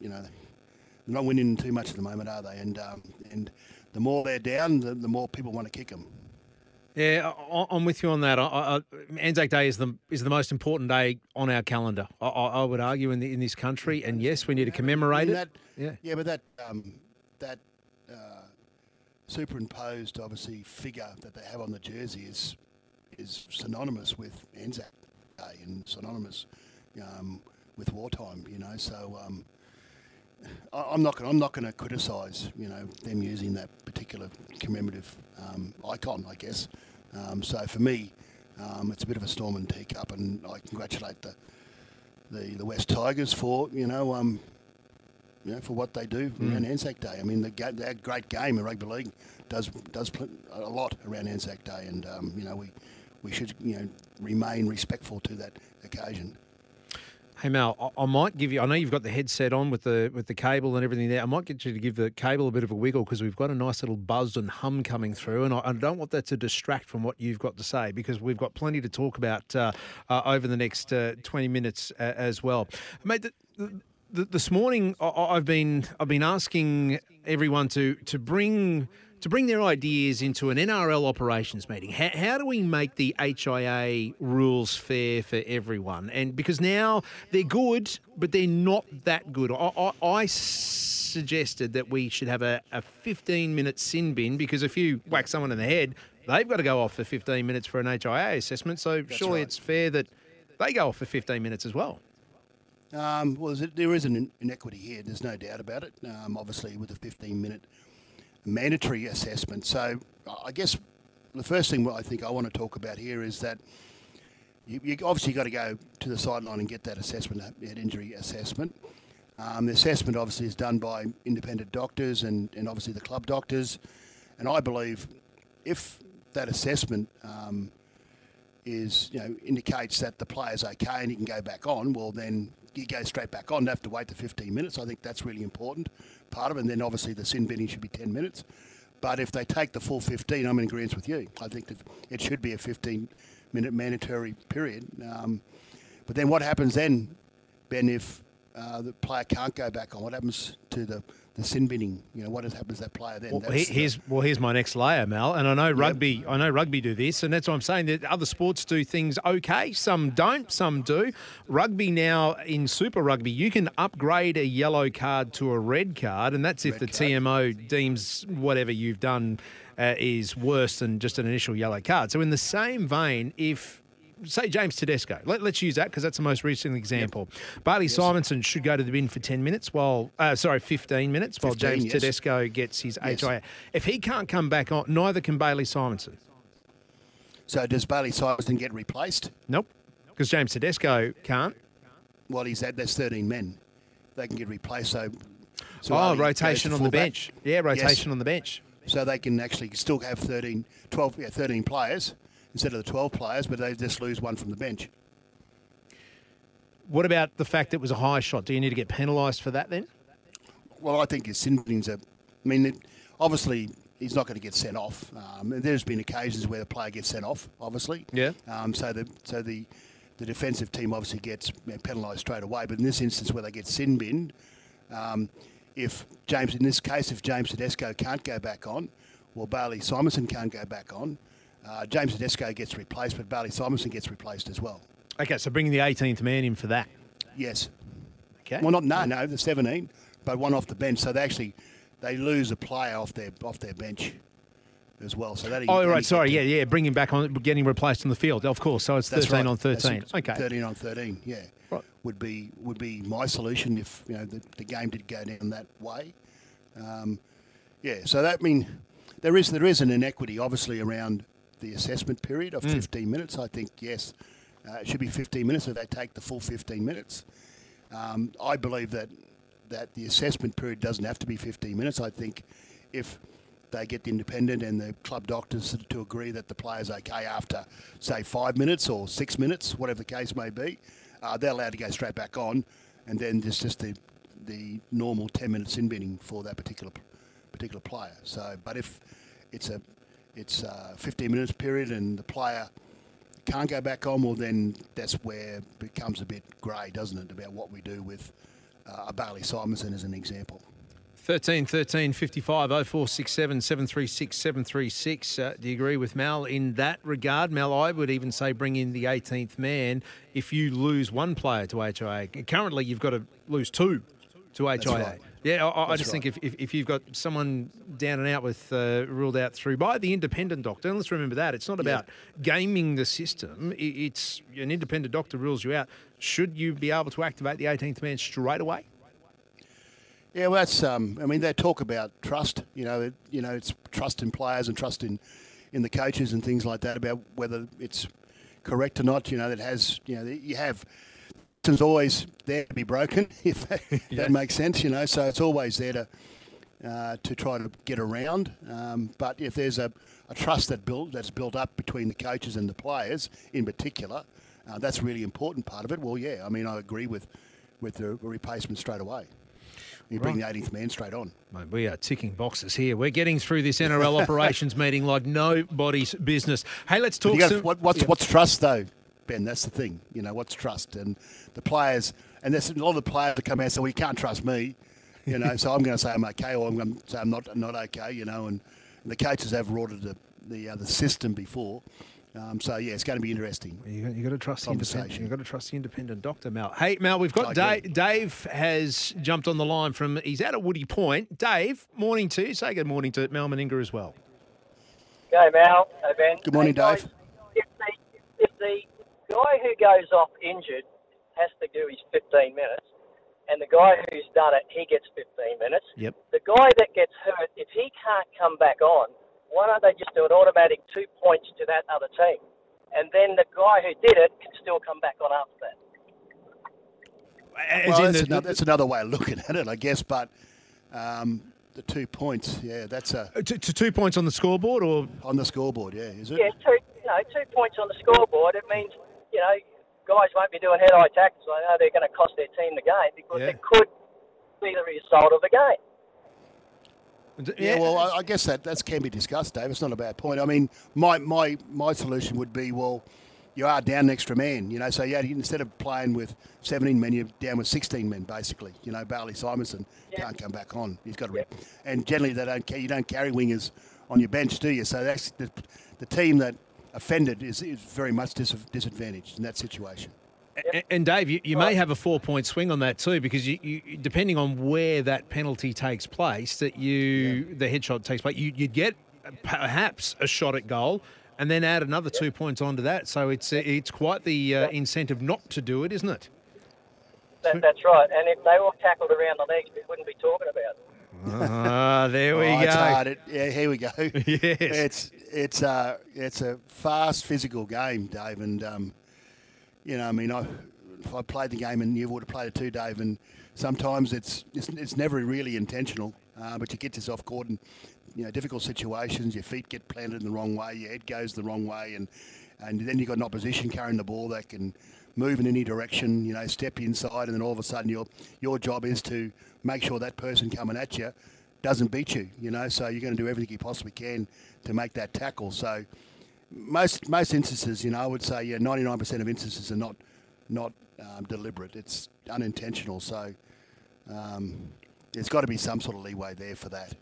you know, they're not winning too much at the moment, are they? And um, and the more they're down, the, the more people want to kick them. Yeah, I'm with you on that. I, I, Anzac Day is the is the most important day on our calendar. I, I would argue in the, in this country, and yes, we need to commemorate And it. Yeah. yeah, but that um, that uh, superimposed, obviously, figure that they have on the jersey is is synonymous with Anzac Day and synonymous um, with wartime. You know, so um, I, I'm not gonna, I'm not going to criticise you know them using that particular commemorative um, icon. I guess. Um, so for me, um, it's a bit of a storm and teacup, and I congratulate the the, the West Tigers for you know um, you know, for what they do around Anzac Day. I mean, the ga- that great game in rugby league does does pl- a lot around Anzac Day, and um, you know we we should you know remain respectful to that occasion. Hey Mal, I, I might give you. I know you've got the headset on with the with the cable and everything there. I might get you to give the cable a bit of a wiggle because we've got a nice little buzz and hum coming through, and I, I don't want that to distract from what you've got to say because we've got plenty to talk about uh, uh, over the next uh, twenty minutes uh, as well, mate. The, the, this morning, I- I've been I've been asking everyone to to bring to bring their ideas into an NRL operations meeting. How, how do we make the HIA rules fair for everyone? And because now they're good, but they're not that good. I, I, I suggested that we should have a, a 15 minute sin bin because if you whack someone in the head, they've got to go off for 15 minutes for an HIA assessment. So surely right. it's fair that they go off for 15 minutes as well. Um, well, there is an inequity here. There's no doubt about it. Um, obviously, with a 15-minute mandatory assessment. So, I guess the first thing I think I want to talk about here is that you, you obviously got to go to the sideline and get that assessment, that injury assessment. Um, the assessment obviously is done by independent doctors and, and obviously the club doctors. And I believe if that assessment um, is, you know, indicates that the player's okay and he can go back on, well, then you go straight back on. Don't have to wait the 15 minutes. I think that's really important part of it. And then obviously the sin binning should be 10 minutes. But if they take the full 15, I'm in agreement with you. I think that it should be a 15 minute mandatory period. Um, but then what happens then, Ben, if uh, the player can't go back on? What happens to the, the sin binning? You know, what happens to that player then? Well, That's he- the- here's well, here's my next layer, Mal. And I know rugby. I know rugby do this, and that's what I'm saying. That other sports do things okay. Some don't. Some do. Rugby now in Super Rugby, you can upgrade a yellow card to a red card, and that's if the TMO deems whatever you've done uh, is worse than just an initial yellow card. So in the same vein, if say James Tedesco. Let, us use that because that's the most recent example. Bailey Simonsson should go to the bin for 10 minutes while, uh, sorry, 15 minutes while 15, James yes. Tedesco gets his Yes. HIA. If he can't come back on, neither can Bailey Simonsson. So does Bailey Simonsson get replaced? Nope. Because James Tedesco can't. Well, he's had there's 13 men. They can get replaced. So, so oh, rotation on the bench. Yeah, Yes. rotation on the bench. So they can actually still have 13, 12, yeah, 13 players instead of the 12 players, but they just lose one from the bench. What about the fact it was a high shot? Do you need to get penalised for that then? Well, I think his Sinbin's a. I mean, it, obviously he's not going to get sent off. Um, there's been occasions where the player gets sent off. Obviously. Yeah. Um, so the so the the defensive team obviously gets you know, penalised straight away. But in this instance, where they get sin binned, um, if James, in this case, if James Tedesco can't go back on, or Bailey Simonsson can't go back on, uh, James Tedesco gets replaced, but Bailey Simonsson gets replaced as well. Okay, so bringing the 18th man in for that. Yes. Okay. Well, not no, no, the 17, but one off the bench. So they actually they lose a player off their off their bench as well. So that Oh, right. Sorry. Yeah, yeah. Bring him back on, getting replaced on the field. Of course. So it's That's 13 right. on 13. it. Okay. 13 on 13, yeah. Right. Would be would be my solution if you know the, the game did go down that way. Um, yeah, so that I mean there is there is an inequity obviously around the assessment period of Mm. 15 minutes. I think yes, uh, it should be 15 minutes if they take the full 15 minutes. Um, I believe that that the assessment period doesn't have to be 15 minutes. I think if they get the independent and the club doctors to agree that the player's okay after, say, five minutes or six minutes, whatever the case may be, uh, they're allowed to go straight back on, and then there's just the the normal 10 minute sin binning for that particular particular player. So, but if it's a it's a 15 minutes period and the player can't go back on, well, then that's where it becomes a bit grey, doesn't it, about what we do with uh, a Bailey Simonsson as an example. 13 13 55 0467 736 736. Uh, do you agree with Mal in that regard? Mal, I would even say bring in the 18th man if you lose one player to HIA. Currently, you've got to lose two to HIA. Right. Yeah, I, I just think if, if, if you've got someone down and out with uh, ruled out through by the independent doctor, and let's remember that it's not about gaming the system. It's an independent doctor rules you out. Should you be able to activate the 18th man straight away? Yeah, well, that's. Um, I mean, they talk about trust. You know, it, you know, it's trust in players and trust in, in the coaches and things like that about whether it's correct or not. You know, that has. You know, you have. It's always there to be broken, <laughs> if that, that makes sense. You know, so it's always there to uh, to try to get around. Um, but if there's a, a trust that built that's built up between the coaches and the players, in particular, uh, that's a really important part of it. Well, yeah, I mean, I agree with with the replacement straight away. You bring Right. the 18th man straight on. Mate, we are ticking boxes here. We're getting through this NRL <laughs> operations meeting like nobody's business. Hey, let's talk. some- what, what's Yeah. what's trust though, Ben? That's the thing. You know, what's trust? And the players, and there's a lot of the players that come out and say, "Well, you can't trust me." You know, so I'm going to say I'm okay, or I'm going to say I'm not not okay. You know, and, and the coaches have rorted the the, uh, the system before. Um, so yeah, it's going to be interesting. You got, you got to trust the independent. Conversation. You got to trust the independent doctor, Mal. Hey, Mal, we've got Dave. Dave has jumped on the line from. He's out at Woody Point. Dave, morning to you. Say good morning to Mal Meninga as well. Go, Mal. Hey, Ben. Good morning, Hey, Dave. If the, if the guy who goes off injured has to do his 15 minutes, and the guy who's done it, he gets 15 minutes. Yep. The guy that gets hurt, if he can't come back on, why don't they just do an automatic two points to that other team? And then the guy who did it can still come back on after that. Well, that's, the- another, that's another way of looking at it, I guess. But um, the two points, yeah, that's a to, to two points on the scoreboard, or on the scoreboard, yeah, is it? Yeah, two, you know, two points on the scoreboard. It means, you know, guys won't be doing head-eye tackles. I know they're going to cost their team the game because Yeah. it could be the result of the game. Yeah, well, I, I guess that that can be discussed, Dave. It's not a bad point. I mean, my my my solution would be, well, you are down an extra man, you know. So yeah, instead of playing with 17 men, you're down with 16 men, basically. You know, Bailey Simonsson can't come back on. He's got to, re- and generally they don't. ca- You don't carry wingers on your bench, do you? So that's the, the team that offended is, is very much dis- disadvantaged in that situation. A- And Dave, you, you may have a four point swing on that too, because you, you depending on where that penalty takes place, that you the headshot takes place, you, you'd get perhaps a shot at goal, and then add another two points onto that. So it's it's quite the uh, incentive not to do it, isn't it? That, that's right. And if they all tackled around the legs, we wouldn't be talking about it. Ah, there we Oh, go. It's hard. It, yeah, here we go. <laughs> yes. It's it's a it's a fast physical game, Dave, and um, you know, I mean, I I played the game and you would have played it too, Dave, and sometimes it's it's, it's never really intentional, uh, but you get yourself caught in you know difficult situations. Your feet get planted in the wrong way, your head goes the wrong way, and and then you've got an opposition carrying the ball that can move in any direction. You know, step inside, and then all of a sudden your your job is to make sure that person coming at you doesn't beat you. You know, so you're going to do everything you possibly can to make that tackle. So most most instances, you know, I would say yeah, 99% of instances are not not um, deliberate. It's unintentional. So um, there's got to be some sort of leeway there for that.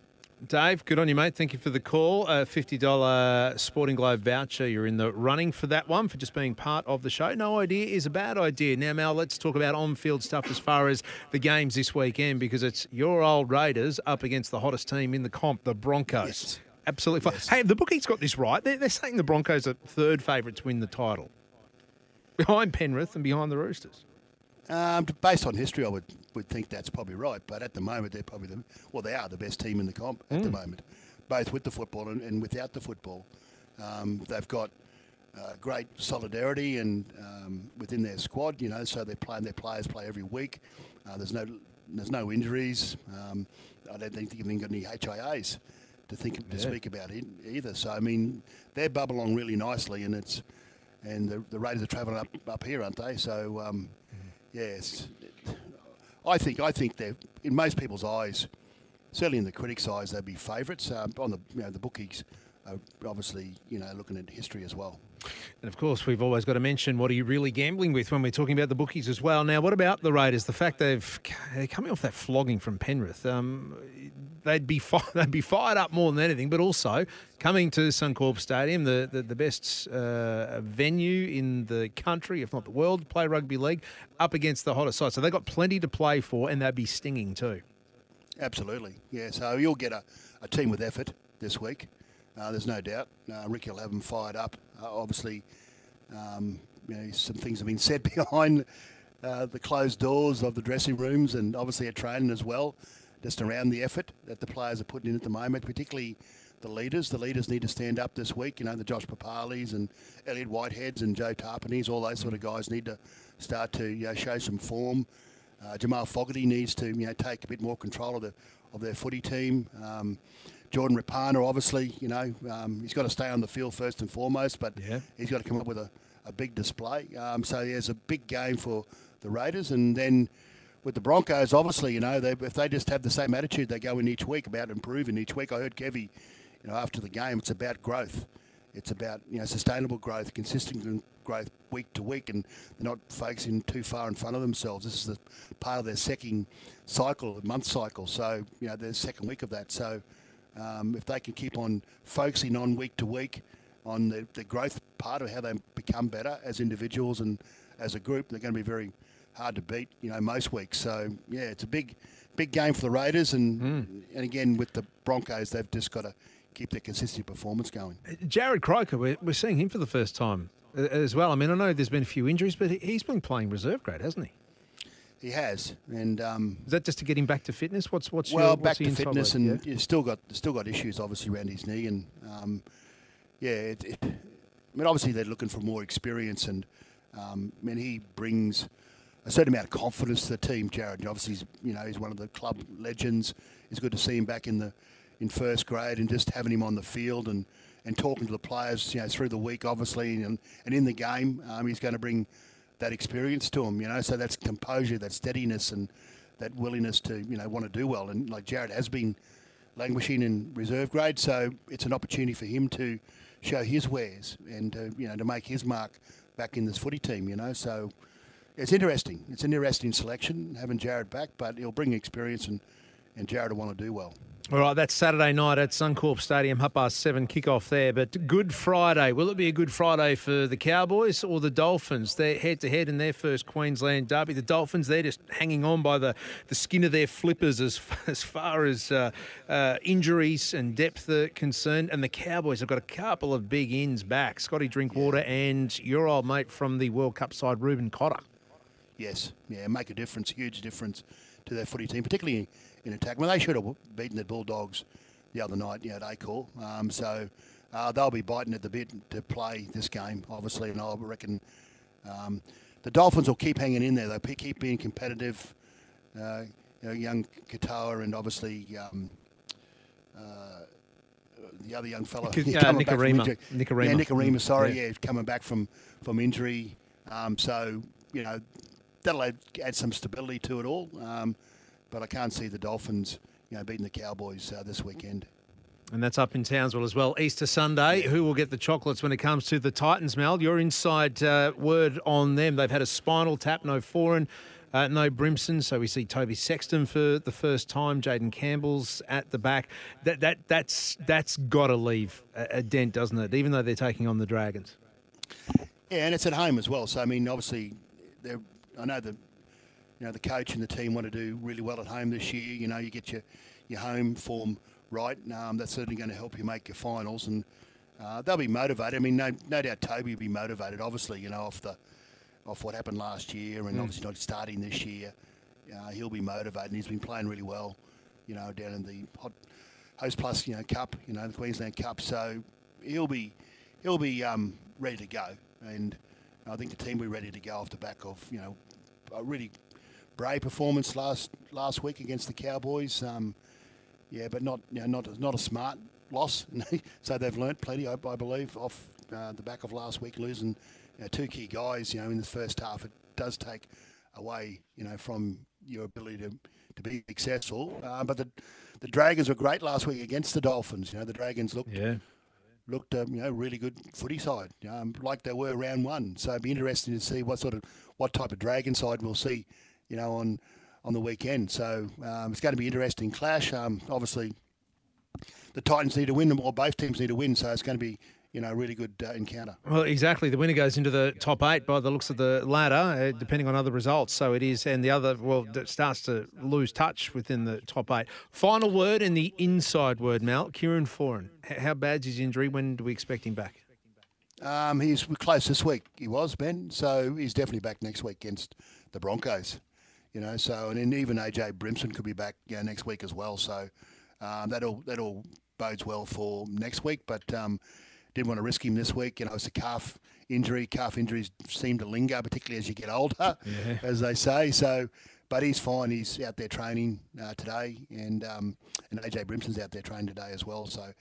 Dave, good on you, mate. Thank you for the call. A $50 Sporting Globe voucher. You're in the running for that one for just being part of the show. No idea is a bad idea. Now, Mal, let's talk about on field stuff as far as the games this weekend because it's your old Raiders up against the hottest team in the comp, the Broncos. Yes. Absolutely fine. Hey, the bookies got this right. They're, they're saying the Broncos are third favourite to win the title, behind Penrith and behind the Roosters. Um, based on history, I would, would think that's probably right. But at the moment, they're probably the well, they are the best team in the comp at the Mm. moment, both with the football and, and without the football. Um, they've got uh, great solidarity and um, within their squad, you know, so they're playing their players play every week. Uh, there's no there's no injuries. Um, I don't think they've even got any HIAs to think to Yeah. speak about it either. So I mean, they bubble along really nicely, and it's and the, the Raiders are travelling up up here, aren't they? So um, yes, I think I think they're in most people's eyes, certainly in the critics' eyes, they'd be favourites. Um, on the you know the bookies, are obviously you know looking at history as well. And of course, we've always got to mention what are you really gambling with when we're talking about the bookies as well. Now, what about the Raiders? The fact they've they're coming off that flogging from Penrith, um, they'd be fi- <laughs> they'd be fired up more than anything. But also coming to Suncorp Stadium, the the, the best uh, venue in the country, if not the world, to play rugby league up against the hottest side. So they've got plenty to play for, and they'd be stinging too. Absolutely, yeah. So you'll get a, a team with effort this week. Uh, there's no doubt. Uh, Ricky will have them fired up. Uh, obviously, um, you know, some things have been <laughs> said behind uh, the closed doors of the dressing rooms, and obviously at training as well, just around the effort that the players are putting in at the moment, particularly the leaders. The leaders need to stand up this week. You know, the Josh Papalis and Elliott Whiteheads and Joe Tapines, all those sort of guys need to start to you know, show some form. Uh, Jamal Fogarty needs to you know take a bit more control of the of their footy team. Um, Jordan Rapana, obviously, you know, um, he's got to stay on the field first and foremost, but he's got to come up with a, a big display. Um, so there's a big game for the Raiders, and then with the Broncos, obviously, you know, they, if they just have the same attitude they go in each week about improving each week. I heard Kevy, you know, after the game, it's about growth. It's about you know sustainable growth, consistent growth week to week, and they're not focusing too far in front of themselves. This is the part of their second cycle, month cycle. So you know, their second week of that. So um, if they can keep on focusing on week to week on the, the growth part of how they become better as individuals and as a group, they're going to be very hard to beat. You know, most weeks. So yeah, it's a big, big game for the Raiders, and and again with the Broncos, they've just got to keep their consistent performance going. Jarrod Croker, we're, we're seeing him for the first time uh, as well. I mean, I know there's been a few injuries, but he's been playing reserve grade, hasn't he? He has, and um, Is that just to get him back to fitness? What's what's well your, back what's the to fitness, and he's still got still got issues obviously around his knee, and um, yeah, it, it, I mean obviously they're looking for more experience, and um, I mean he brings a certain amount of confidence to the team. Jarrod, obviously, he's, you know, he's one of the club legends. It's good to see him back in the in first grade, and just having him on the field and, and talking to the players, you know, through the week, obviously, and and in the game, um, he's going to bring that experience to him. You know, so that's composure, that steadiness, and that willingness to you know want to do well. And like Jarrod has been languishing in reserve grade, so it's an opportunity for him to show his wares and uh, you know to make his mark back in this footy team. You know, so it's interesting. It's an interesting selection having Jarrod back, but he'll bring experience and and Jarrod will want to do well. All right, that's Saturday night at Suncorp Stadium, half past seven kickoff there. But Good Friday, will it be a Good Friday for the Cowboys or the Dolphins? They're head to head in their first Queensland derby. The Dolphins, they're just hanging on by the, the skin of their flippers as, <laughs> as far as uh, uh, injuries and depth are concerned. And the Cowboys have got a couple of big ins back Scotty Drinkwater and your old mate from the World Cup side, Reuben Cotter. Yes, yeah, make a difference, huge difference to their footy team, particularly in attack. Well, they should have beaten the Bulldogs the other night, you know, they call. Um, so uh, they'll be biting at the bit to play this game, obviously, and I reckon um, the Dolphins will keep hanging in there. They'll keep being competitive. Uh, you know, young Katoa and obviously um, uh, the other young fellow. Nick- <laughs> uh, coming back from Nikorima. injury. Nikorima. Yeah, Nikorima, Mm, sorry, yeah. yeah, coming back from, from injury. Um, so, you know, that'll add, add some stability to it all. Um, but I can't see the Dolphins, you know, beating the Cowboys uh, this weekend. And that's up in Townsville as well. Easter Sunday. Who will get the chocolates when it comes to the Titans, Mal? Your inside uh, word on them. They've had a spinal tap, no Foran. Uh, no Brimson, so we see Toby Sexton for the first time. Jayden Campbell's at the back. That that that's that's got to leave a, a dent, doesn't it? Even though they're taking on the Dragons. Yeah, and it's at home as well. So I mean, obviously, they're, I know the you know the coach and the team want to do really well at home this year. You know, you get your your home form right. Um, that's certainly going to help you make your finals, and uh, they'll be motivated. I mean, no no doubt Toby will be motivated. Obviously, you know, off the off what happened last year, and Mm. obviously not starting this year. Uh, he'll be motivated, and he's been playing really well. You know, down in the hot Host Plus, you know, Cup, you know, the Queensland Cup. So he'll be he'll be um, ready to go, and I think the team will be ready to go off the back of you know a really brave performance last last week against the Cowboys. Um, yeah, but not you know, not not a smart loss. <laughs> so they've learnt plenty, I, I believe, off uh, the back of last week losing you know, two key guys. You know, in the first half, it does take away you know from your ability to, to be successful. Uh, but the the Dragons were great last week against the Dolphins. You know, the Dragons looked Yeah. looked um, you know really good footy side, um, like they were round one. So it'd be interesting to see what sort of what type of Dragon side we'll see, you know, on on the weekend. So um, it's going to be an interesting clash. Um, obviously, the Titans need to win, or both teams need to win. So it's going to be you know a really good uh, encounter. Well, exactly. The winner goes into the top eight by the looks of the ladder, uh, depending on other results. So it is, and the other, well, it starts to lose touch within the top eight. Final word and the inside word, Mal. Kieran Foran. How bad's his injury? When do we expect him back? Um, he's close this week. He was Ben, so he's definitely back next week against the Broncos. You know, so and then even AJ Brimson could be back you know, next week as well. So um, that all that all bodes well for next week. But um, didn't want to risk him this week. You know, it's a calf injury. Calf injuries seem to linger, particularly as you get older, <laughs> Yeah. as they say. So, but he's fine. He's out there training uh, today, and um, and AJ Brimson's out there training today as well. So.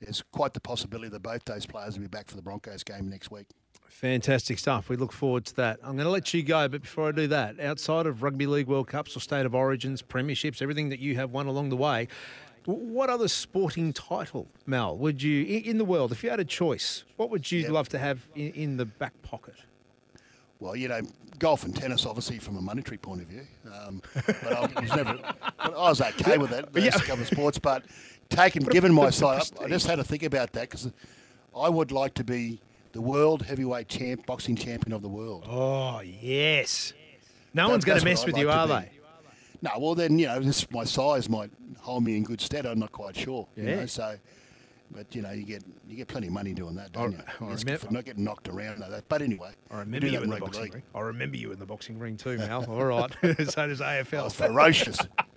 There's quite the possibility that both those players will be back for the Broncos game next week. Fantastic stuff. We look forward to that. I'm going to let you go, but before I do that, outside of Rugby League World Cups or State of Origins, Premierships, everything that you have won along the way, what other sporting title, Mal, would you, in the world, if you had a choice, what would you love to have in, in the back pocket? Well, you know, golf and tennis, obviously, from a monetary point of view. Um, but I was never, but I was okay with that. Those Yeah. couple of sports, but taken, given my size, I just had to think about that because I would like to be the world heavyweight champ, boxing champion of the world. Oh, yes. No That- one's going to mess with like you, are be. they? No, well then you know, this my size might hold me in good stead. I'm not quite sure. You Yeah. know, so, but you know, you get you get plenty of money doing that, don't you? I It's remember- for not getting knocked around like that. But anyway, I remember do you in the boxing league. ring. I remember you in the boxing ring too, Mal. All right. <laughs> so does AFL. was ferocious. <laughs>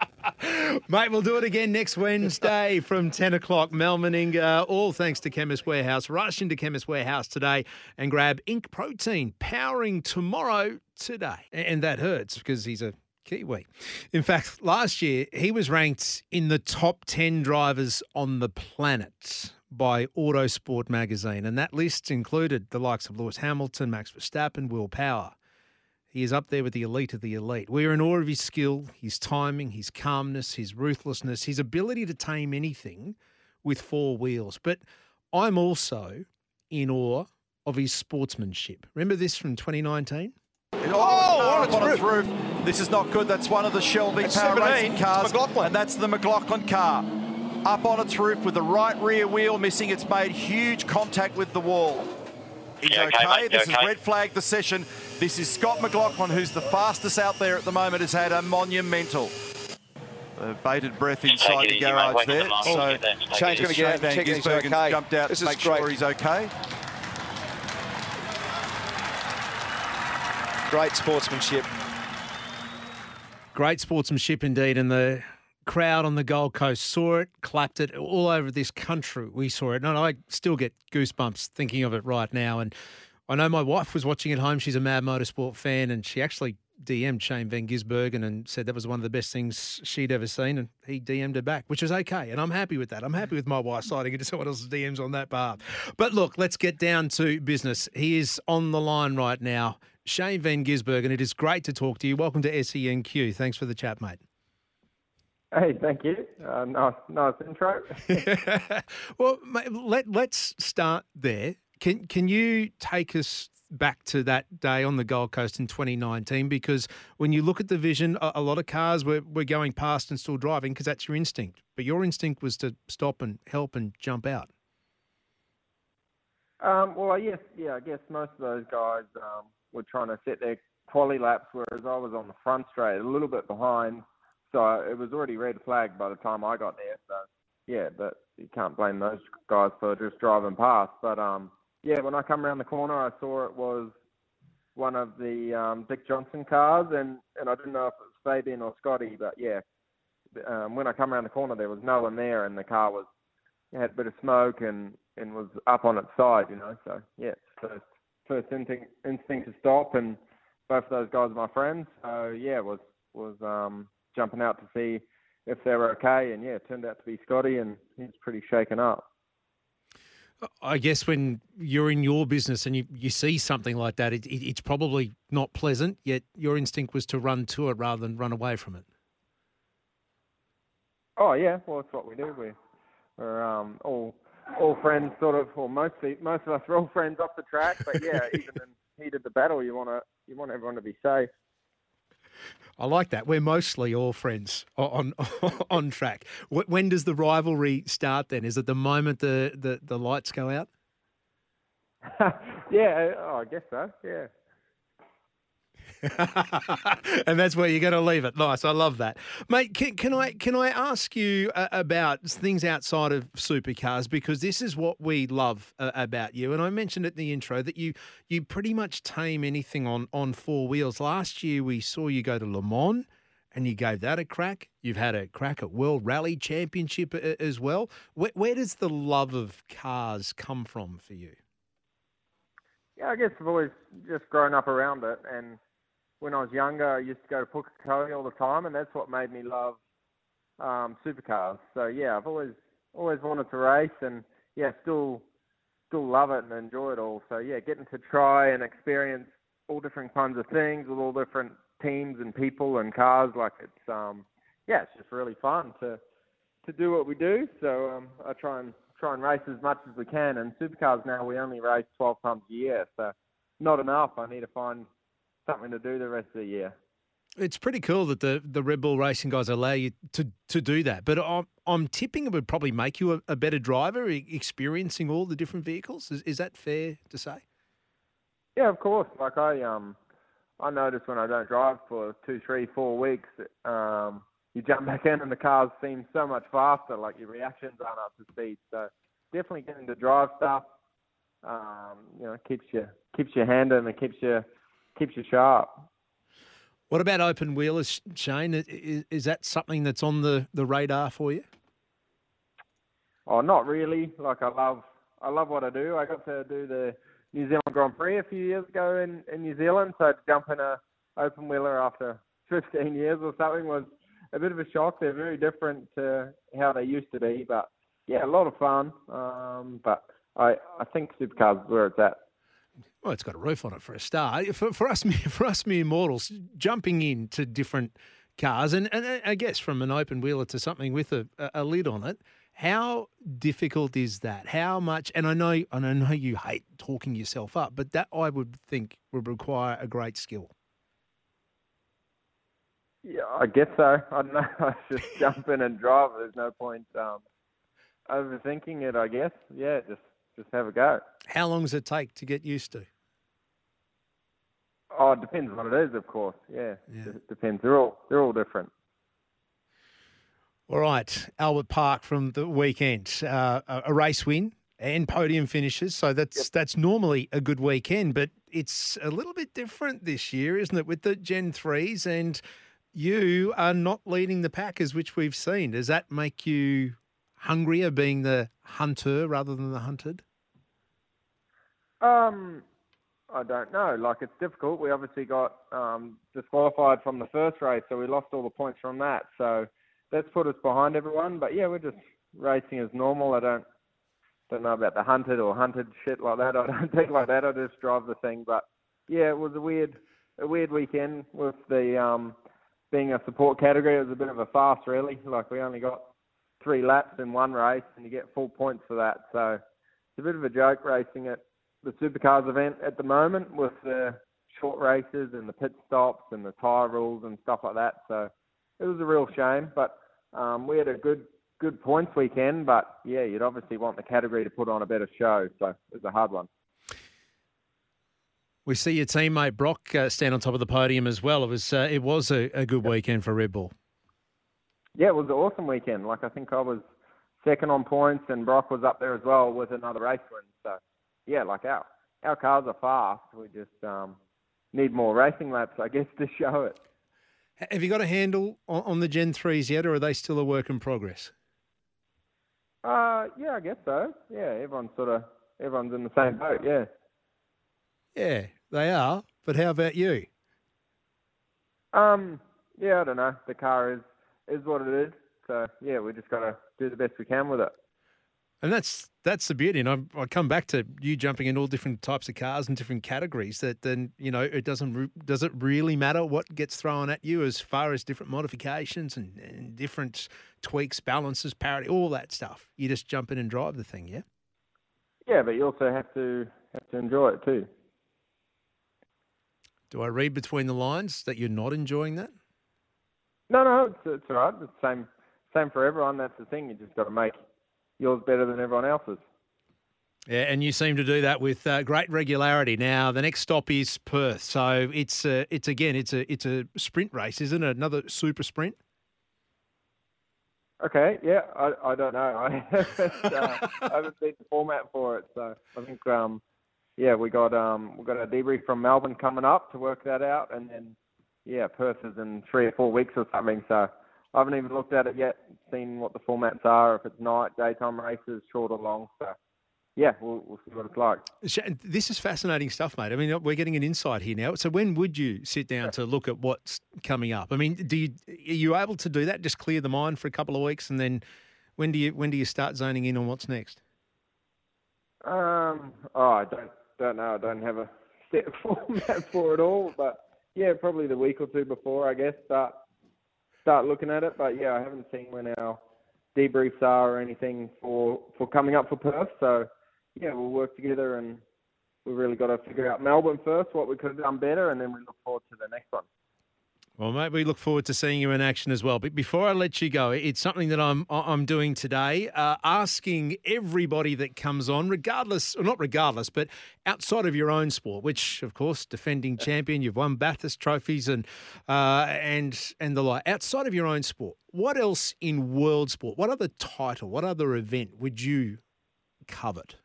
Mate, we'll do it again next Wednesday <laughs> from 10 o'clock. Mal Meninga, all thanks to Chemist Warehouse. Rush into Chemist Warehouse today and grab Ink Protein, powering tomorrow today. And that hurts because he's a Kiwi. In fact, last year he was ranked in the top 10 drivers on the planet by Autosport magazine. And that list included the likes of Lewis Hamilton, Max Verstappen, Will Power. He is up there with the elite of the elite. We are in awe of his skill, his timing, his calmness, his ruthlessness, his ability to tame anything with four wheels. But I'm also in awe of his sportsmanship. Remember this from 2019? Oh, on its roof. This is not good. That's one of the Shelby That's Power 17. Racing cars. McLaughlin. And that's the McLaughlin car. Up on its roof with the right rear wheel missing. It's made huge contact with the wall. He's You okay. okay, This okay? is red flag the session. This is Scott McLaughlin, who's the fastest out there at the moment, has had a monumental. Uh, bated breath inside the garage there. the So minute then. Shane's going to get out and check Van he's Gisbergen okay. jumped out This to is make great. sure he's okay. Great sportsmanship. Great sportsmanship indeed. And the crowd on the Gold Coast saw it, clapped it all over this country. We saw it. And I still get goosebumps thinking of it right now. And I know my wife was watching at home. She's a mad motorsport fan. And she actually DM'd Shane Van Gisbergen and said that was one of the best things she'd ever seen. And he DM'd her back, which is okay. And I'm happy with that. I'm happy with my wife sliding into someone else's DMs on that path. But look, let's get down to business. He is on the line right now. Shane Van Gisbergen, it is great to talk to you. Welcome to SENQ. Thanks for the chat, mate. Hey, thank you. Uh, nice, nice intro. <laughs> well, let let's start there. Can can you take us back to that day on the Gold Coast in 2019 because when you look at the vision, a, a lot of cars were, were going past and still driving because that's your instinct. But your instinct was to stop and help and jump out. Um, well, yes, yeah, I guess most of those guys um, were trying to set their quali laps, whereas I was on the front straight, a little bit behind. So it was already red flagged by the time I got there. So yeah, but you can't blame those guys for just driving past. But um, yeah, when I come around the corner, I saw it was one of the um, Dick Johnson cars, and and I didn't know if it was Fabian or Scotty, but yeah, um, when I come around the corner, there was no one there, and the car was had a bit of smoke and and was up on its side, you know. So yeah, first first instinct instinct to stop, and both of those guys are my friends. So yeah, was was um, jumping out to see if they were okay, and yeah, it turned out to be Scotty, and he's pretty shaken up. I guess when you're in your business and you, you see something like that, it, it, it's probably not pleasant. Yet your instinct was to run to it rather than run away from it. Oh yeah, well it's what we do. We we're um, all all friends, sort of, or mostly most of us are all friends off the track. But yeah, <laughs> even in heat of the battle, you want to you want everyone to be safe. I like that. We're mostly all friends on <laughs> on, track. When does the rivalry start? Then is it the moment the the, the lights go out? <laughs> yeah, I guess so. Yeah. <laughs> and that's where you're going to leave it. Nice, I love that, mate. Can, can I can I ask you uh, about things outside of supercars because this is what we love uh, about you. And I mentioned at the intro that you you pretty much tame anything on on four wheels. Last year we saw you go to Le Mans and you gave that a crack. You've had a crack at World Rally Championship uh, as well. Where, where does the love of cars come from for you? Yeah, I guess I've always just grown up around it and when I was younger, I used to go to Pukekohe all the time, and that's what made me love um, supercars. So yeah, I've always always wanted to race, and yeah, still still love it and enjoy it all. So yeah, getting to try and experience all different kinds of things with all different teams and people and cars, like it's um yeah, it's just really fun to to do what we do. So um, I try and try and race as much as we can. And supercars now we only race 12 times a year, so not enough. I need to find something to do the rest of the year. It's pretty cool that the, the Red Bull racing guys allow you to, to do that. But I'm, I'm tipping it would probably make you a, a better driver, experiencing all the different vehicles. Is, is that fair to say? Yeah, of course. Like I um, I notice when I don't drive for two, three, four weeks, um, you jump back in and the cars seem so much faster. Like your reactions aren't up to speed. So definitely getting to drive stuff, um, you know, keeps you keeps your hand in and keeps you keeps you sharp. What about open wheelers, Shane? Is, is that something that's on the, the radar for you? Oh, not really. Like I love I love what I do. I got to do the New Zealand Grand Prix a few years ago in, in New Zealand, so to jump in a open wheeler after <laughs> 15 years or something was a bit of a shock. They're very different to how they used to be, but yeah, a lot of fun. Um, but I I think supercars is where it's at. Well, it's got a roof on it for a start. For, for us, <laughs> for us mere mortals, jumping into different cars, and, and I guess from an open wheeler to something with a, a lid on it, how difficult is that? How much? And I know, and I know you hate talking yourself up, but that I would think would require a great skill. Yeah, I guess so. I don't know. <laughs> I just jump in and drive. There's no point um, overthinking it. I guess. Yeah, just just have a go. How long does it take to get used to? Oh, it depends on what it is, of course. Yeah, yeah. it depends. They're all they're all different. All right, Albert Park from the weekend, uh, a race win and podium finishes. So that's yep. that's normally a good weekend, but it's a little bit different this year, isn't it? With the Gen threes, and you are not leading the packers, which we've seen. Does that make you hungrier, being the hunter rather than the hunted? Um, I don't know. Like it's difficult. We obviously got um, disqualified from the first race, so we lost all the points from that. So that's put us behind everyone. But yeah, we're just racing as normal. I don't don't know about the hunted or hunted shit like that. <laughs> I don't think like that. I just drive the thing. But yeah, it was a weird a weird weekend with the um, being a support category. It was a bit of a farce, really. Like we only got three laps in one race, and you get full points for that. So it's a bit of a joke racing at the supercars event at the moment with the short races and the pit stops and the tyre rules and stuff like that. So it was a real shame, but um, we had a good good points weekend. But yeah, you'd obviously want the category to put on a better show. So it was a hard one. We see your teammate Brock uh, stand on top of the podium as well. It was uh, it was a, a good weekend for Red Bull. Yeah, it was an awesome weekend. Like I think I was second on points, and Brock was up there as well with another race win. So yeah, like our our cars are fast. We just um, need more racing laps, I guess, <laughs> to show it. Have you got a handle on, on the Gen threes yet, or are they still a work in progress? Uh, yeah, I guess so. Yeah, everyone's sort of everyone's in the same boat. Yeah. Yeah, they are. But how about you? Um, yeah, I don't know. The car is is what it is. So yeah, we just got to do the best we can with it. And that's that's the beauty. And I, I come back to you jumping in all different types of cars and different categories. That then you know it doesn't does it really matter what gets thrown at you as far as different modifications and, and different tweaks, balances, parity, all that stuff. You just jump in and drive the thing, yeah. Yeah, but you also have to have to enjoy it too. Do I read between the lines that you're not enjoying that? No, no, it's, it's all right. It's the same, same for everyone. That's the thing. You just got to make yours better than everyone else's. Yeah, and you seem to do that with uh, great regularity. Now, the next stop is Perth, so it's uh, it's again it's a it's a sprint race, isn't it? Another super sprint. Okay, yeah, I, I don't know. <laughs> I haven't, uh, I haven't seen the format for it, so I think um, yeah, we got um, we got a debrief from Melbourne coming up to work that out, and then yeah, Perth is in three or four weeks or something. So I haven't even looked at it yet, seen what the formats are, if it's night, daytime races, short or long. So yeah, we'll, we'll see what it's like. This is fascinating stuff, mate. I mean, we're getting an insight here now. So when would you sit down to look at what's coming up? I mean, do you are you able to do that? Just clear the mind for a couple of weeks, and then when do you when do you start zoning in on what's next? Um, oh, I don't don't know. I don't have a <laughs> set format for it all, but yeah, probably the week or two before, I guess, start start looking at it. But yeah, I haven't seen when our debriefs are or anything for for coming up for Perth. So yeah, we'll work together and we've really got to figure out Melbourne first, what we could have done better, and then we look forward to the next one. Well, mate, we look forward to seeing you in action as well. But before I let you go, it's something that I'm I'm doing today, uh, asking everybody that comes on, regardless or not regardless, but outside of your own sport, which of course defending champion, you've won Bathurst trophies and uh, and and the like. Outside of your own sport, what else in world sport? What other title? What other event would you covet?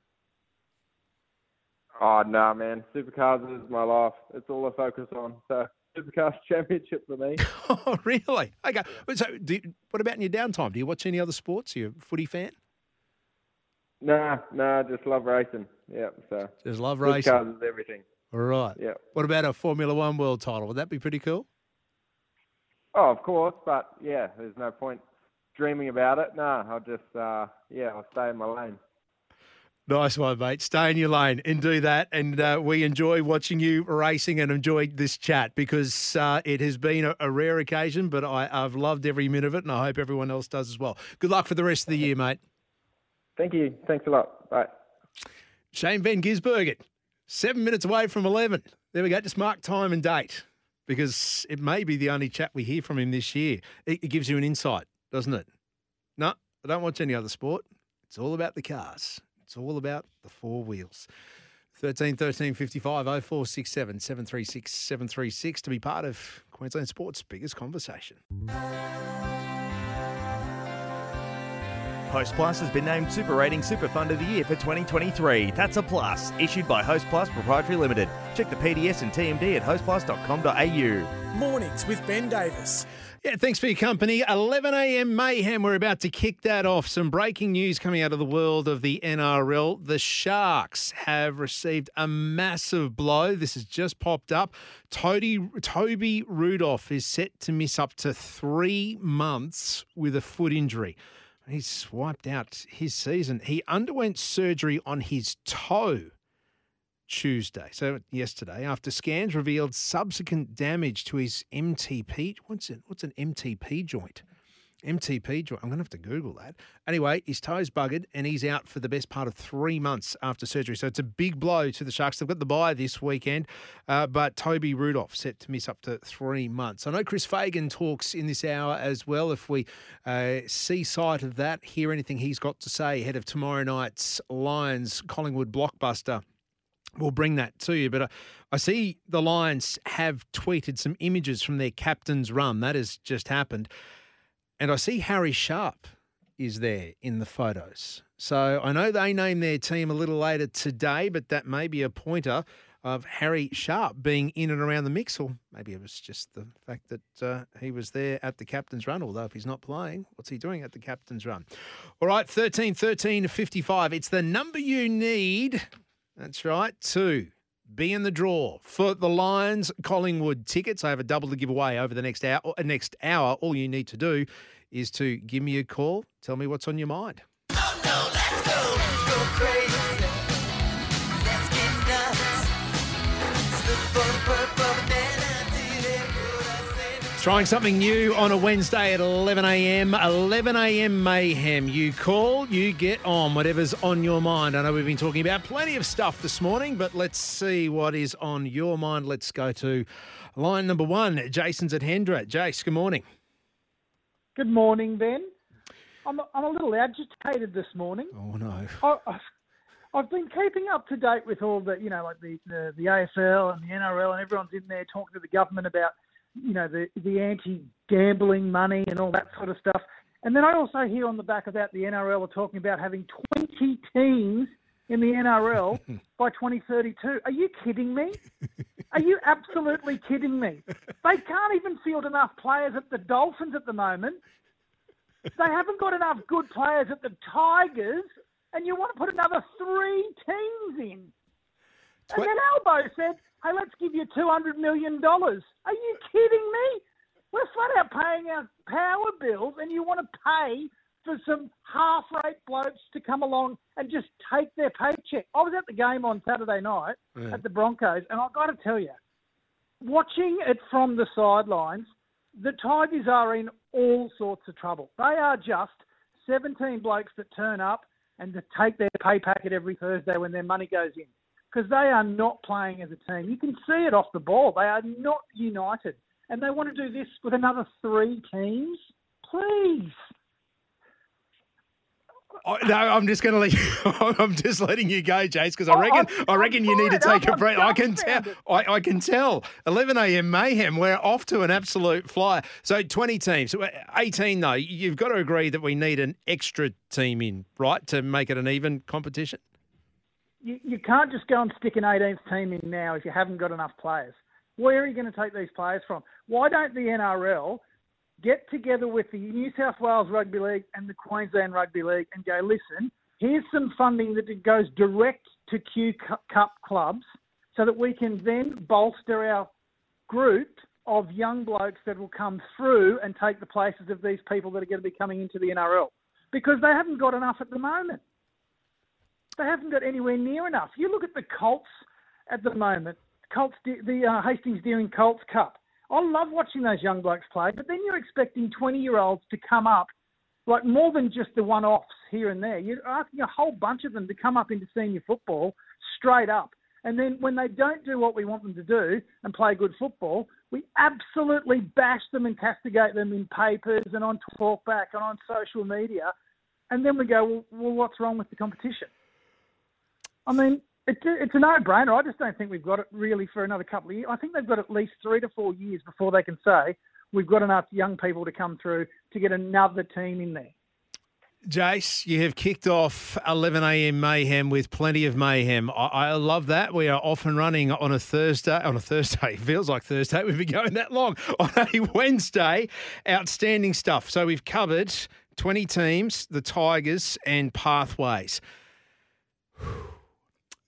Oh no, man! Supercars is my life. It's all I focus on. So Supercars Championship for me. <laughs> oh, really? Okay. So, you, what about in your downtime? Do you watch any other sports? Are you a footy fan? Nah, nah, just love racing. Yeah, so just love racing. Cars is everything. All right. Yeah. What about a Formula One world title? Would that be pretty cool? Oh, of course, but yeah, there's no point dreaming about it. Nah, I'll just uh, yeah, I'll stay in my lane. Nice one, mate. Stay in your lane and do that. And uh, we enjoy watching you racing and enjoy this chat because uh, it has been a, a rare occasion, but I, have loved every minute of it, and I hope everyone else does as well. Good luck for the rest of the year, mate. Thank you. Thanks a lot. Bye. Shane Van Gisbergen, seven minutes away from 11. There we go. Just mark time and date because it may be the only chat we hear from him this year. It, it gives you an insight, doesn't it? No, I don't watch any other sport. It's all about the cars. It's all about the four wheels. 13 13 55 0467 736 736 to be part of Queensland Sports' biggest conversation. Host Plus has been named Super Rating Super Fund of the Year for 2023. That's a plus. Issued by Host Plus Proprietary Limited. Check the PDS and TMD at hostplus.com.au. Mornings with Ben Davis. Yeah, thanks for your company. 11 a.m. mayhem. We're about to kick that off. Some breaking news coming out of the world of the NRL. The Sharks have received a massive blow. This has just popped up. Toby, Toby Rudolf is set to miss up to three months with a foot injury. He's wiped out his season. He underwent surgery on his toe Tuesday, so yesterday, after scans revealed subsequent damage to his MTP. What's it? What's an MTP joint? MTP joint. I'm going to have to Google that. Anyway, his toe's buggered and he's out for the best part of three months after surgery. So it's a big blow to the Sharks. They've got the bye this weekend, uh, but Toby Rudolf set to miss up to three months. I know Chris Fagan talks in this hour as well. If we uh, see sight of that, hear anything he's got to say ahead of tomorrow night's Lions Collingwood blockbuster we'll bring that to you. But I, I see the Lions have tweeted some images from their captain's run. That has just happened. And I see Harry Sharp is there in the photos. So I know they named their team a little later today, but that may be a pointer of Harry Sharp being in and around the mix, or maybe it was just the fact that uh, he was there at the captain's run. Although if he's not playing, what's he doing at the captain's run? All right, 13 13 55. It's the number you need. That's right, to be in the draw for the Lions Collingwood tickets. I have a double to give away over the next hour. uh, Next hour, all you need to do is to give me a call. Tell me what's on your mind. Trying something new on a Wednesday at 11 a.m. 11 a.m. mayhem. You call, you get on whatever's on your mind. I know we've been talking about plenty of stuff this morning, but let's see what is on your mind. Let's go to line number one. Jason's at Hendra. Jace, good morning. Good morning, Ben. I'm I'm a little agitated this morning. Oh no. I, I've, I've been keeping up to date with all the you know like the, the the AFL and the NRL and everyone's in there talking to the government about you know the the anti-gambling money and all that sort of stuff. And then I also hear on the back about the NRL are talking about having 20 teams in the NRL <laughs> by 2032. Are you kidding me? Are you absolutely kidding me? They can't even field enough players at the Dolphins at the moment. They haven't got enough good players at the Tigers, and you want to put another three teams in. And then Albo said, hey, let's give you $200 million. Are you kidding me? We're flat out paying our power bills, and you want to pay for some half-rate blokes to come along and just take their paycheck. I was at the game on Saturday night Yeah. at the Broncos, and I've got to tell you, watching it from the sidelines, the Tigers are in all sorts of trouble. They are just 17 blokes that turn up and to take their pay packet every Thursday when their money goes in. Because they are not playing as a team. You can see it off the ball. They are not united. And they want to do this with another three teams? Please. Oh, no, I'm just going to let you, <laughs> I'm just letting you go, Jace, because I Oh, reckon I'm- I reckon you need to take a I'm break. I can tell. I, I can tell. 11 a.m. mayhem. We're off to an absolute flyer. So 20 teams, uh, 18 though. You've got to agree that we need an extra team in, right, to make it an even competition. You, you can't just go and stick an 18th team in now if you haven't got enough players. Where are you going to take these players from? Why don't the NRL get together with the New South Wales Rugby League and the Queensland Rugby League and go, listen, here's some funding that goes direct to Q Cup clubs so that we can then bolster our group of young blokes that will come through and take the places of these people that are going to be coming into the NRL because they haven't got enough at the moment. They haven't got anywhere near enough. You look at the Colts at the moment, Colts, the uh, Hastings Deering Colts Cup. I love watching those young blokes play, but then you're expecting 20 year olds to come up, like more than just the one offs here and there. You're asking a whole bunch of them to come up into senior football straight up. And then when they don't do what we want them to do and play good football, we absolutely bash them and castigate them in papers and on talkback and on social media. And then we go, well, well what's wrong with the competition? I mean, it's a, it's a no-brainer. I just don't think we've got it really for another couple of years. I think they've got at least three to four years before they can say we've got enough young people to come through to get another team in there. Jace, you have kicked off 11 a.m. mayhem with plenty of mayhem. I, I love that. We are off and running on a Thursday. On a Thursday, <laughs> it feels like Thursday. We've been going that long. <laughs> On a Wednesday, outstanding stuff. So we've covered 20 teams, the Tigers, and pathways. <sighs>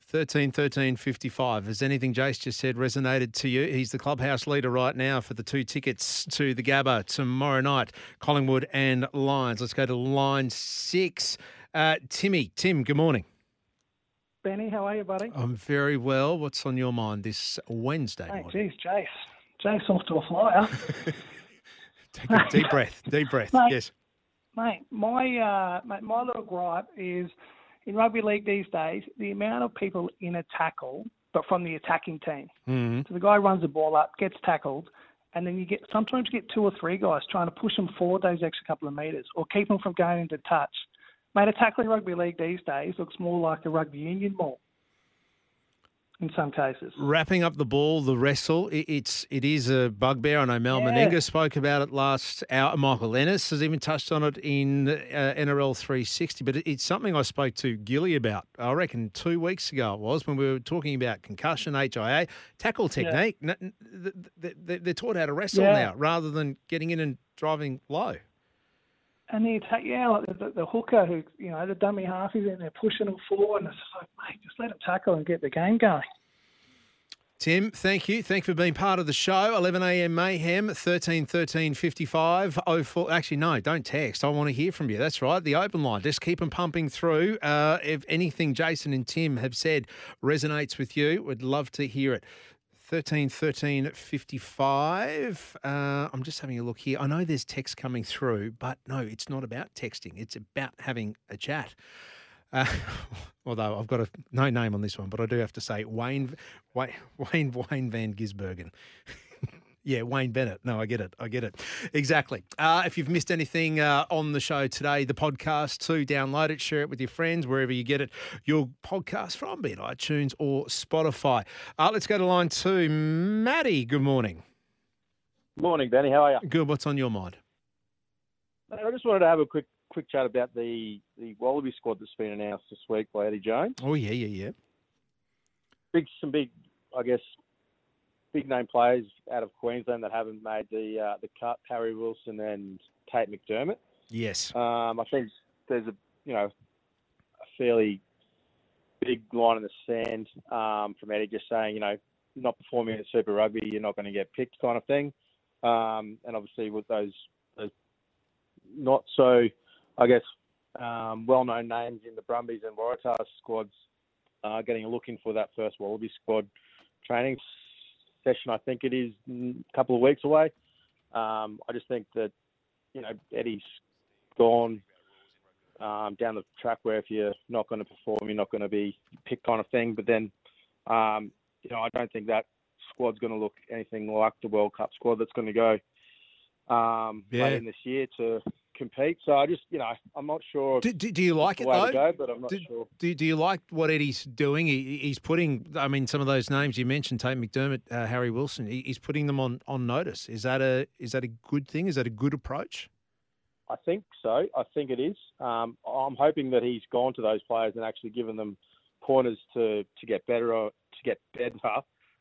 13 13 55. Has anything Jace just said resonated to you? He's the clubhouse leader right now for the two tickets to the Gabba tomorrow night, Collingwood and Lions. Let's go to line six. Uh, Timmy, Tim, good morning. Benny, how are you, buddy? I'm very well. What's on your mind this Wednesday Hey, morning? geez, Jace. Jace off to a flyer. <laughs> Take a deep <laughs> breath. Deep breath. Mate, yes. Mate, my uh, mate, my little gripe is in rugby league these days the amount of people in a tackle, but from the attacking team. Mm. So the guy runs the ball up, gets tackled, and then you get sometimes you get two or three guys trying to push them forward those extra couple of meters or keep them from going into touch. Mate, a tackling rugby league these days looks more like a rugby union ball in some cases. Wrapping up the ball, the wrestle, it, it's it is a bugbear. I know Mal Yeah. Meninga spoke about it last hour. Michael Ennis has even touched on it in uh, NRL 360. But it, it's something I spoke to Gilly about. I reckon two weeks ago it was when we were talking about concussion, HIA, tackle Yeah. technique. N- n- th- th- th- They're taught how to wrestle Yeah. now rather than getting in and driving low. And the attack, yeah, like the, the, the hooker who, you know, the dummy half is in there pushing them forward, and it's just like, mate, just let them tackle and get the game going. Tim, thank you. Thank you for being part of the show. 11 a.m. Mayhem, 13 13 55 04. Actually, no, don't text. I want to hear from you. That's right. The open line. Just keep them pumping through. Uh, if anything Jason and Tim have said resonates with you, we'd love to hear it. 13 13 55. Uh, I'm just having a look here. I know there's text coming through, but no, it's not about texting. It's about having a chat. Uh, <laughs> although I've got a no name on this one, but I do have to say Wayne Wayne Wayne, Wayne Van Gisbergen. <laughs> yeah, Wayne Bennett. No, I get it. I get it. Exactly. Uh, if you've missed anything uh, on the show today, the podcast too, download it, share it with your friends wherever you get it. Your podcast from, be it iTunes or Spotify. Uh, let's go to line two. Maddie, good morning. Morning, Benny. How are you? Good. What's on your mind? I just wanted to have a quick quick chat about the the Wallaby squad that's been announced this week by Eddie Jones. Oh yeah, yeah, yeah. Big some big, I guess, big name players out of Queensland that haven't made the uh, the cut. Harry Wilson and Tate McDermott. Yes. Um, I think there's a you know a fairly big line in the sand um, from Eddie just saying you know not performing in Super Rugby you're not going to get picked kind of thing. Um, and obviously with those, those not so I guess um, well-known names in the Brumbies and Waratahs squads uh, getting a look in for that first Wallaby squad training session. I think it is mm, a couple of weeks away. Um, I just think that you know Eddie's gone um, down the track where if you're not going to perform, you're not going to be picked kind of thing. But then, um, you know, I don't think that squad's going to look anything like the World Cup squad that's going to go um, Yeah. late in this year to compete. So I just, you know, I'm not sure. Do, do, do you like it though? go, but I'm not do, sure. Do, do you like what Eddie's doing? He, he's putting, I mean, some of those names you mentioned, Tate McDermott, uh, Harry Wilson. He, he's putting them on, on notice. Is that a is that a good thing? Is that a good approach? I think so. I think it is. Um, I'm hoping that he's gone to those players and actually given them pointers to, to get better or to get better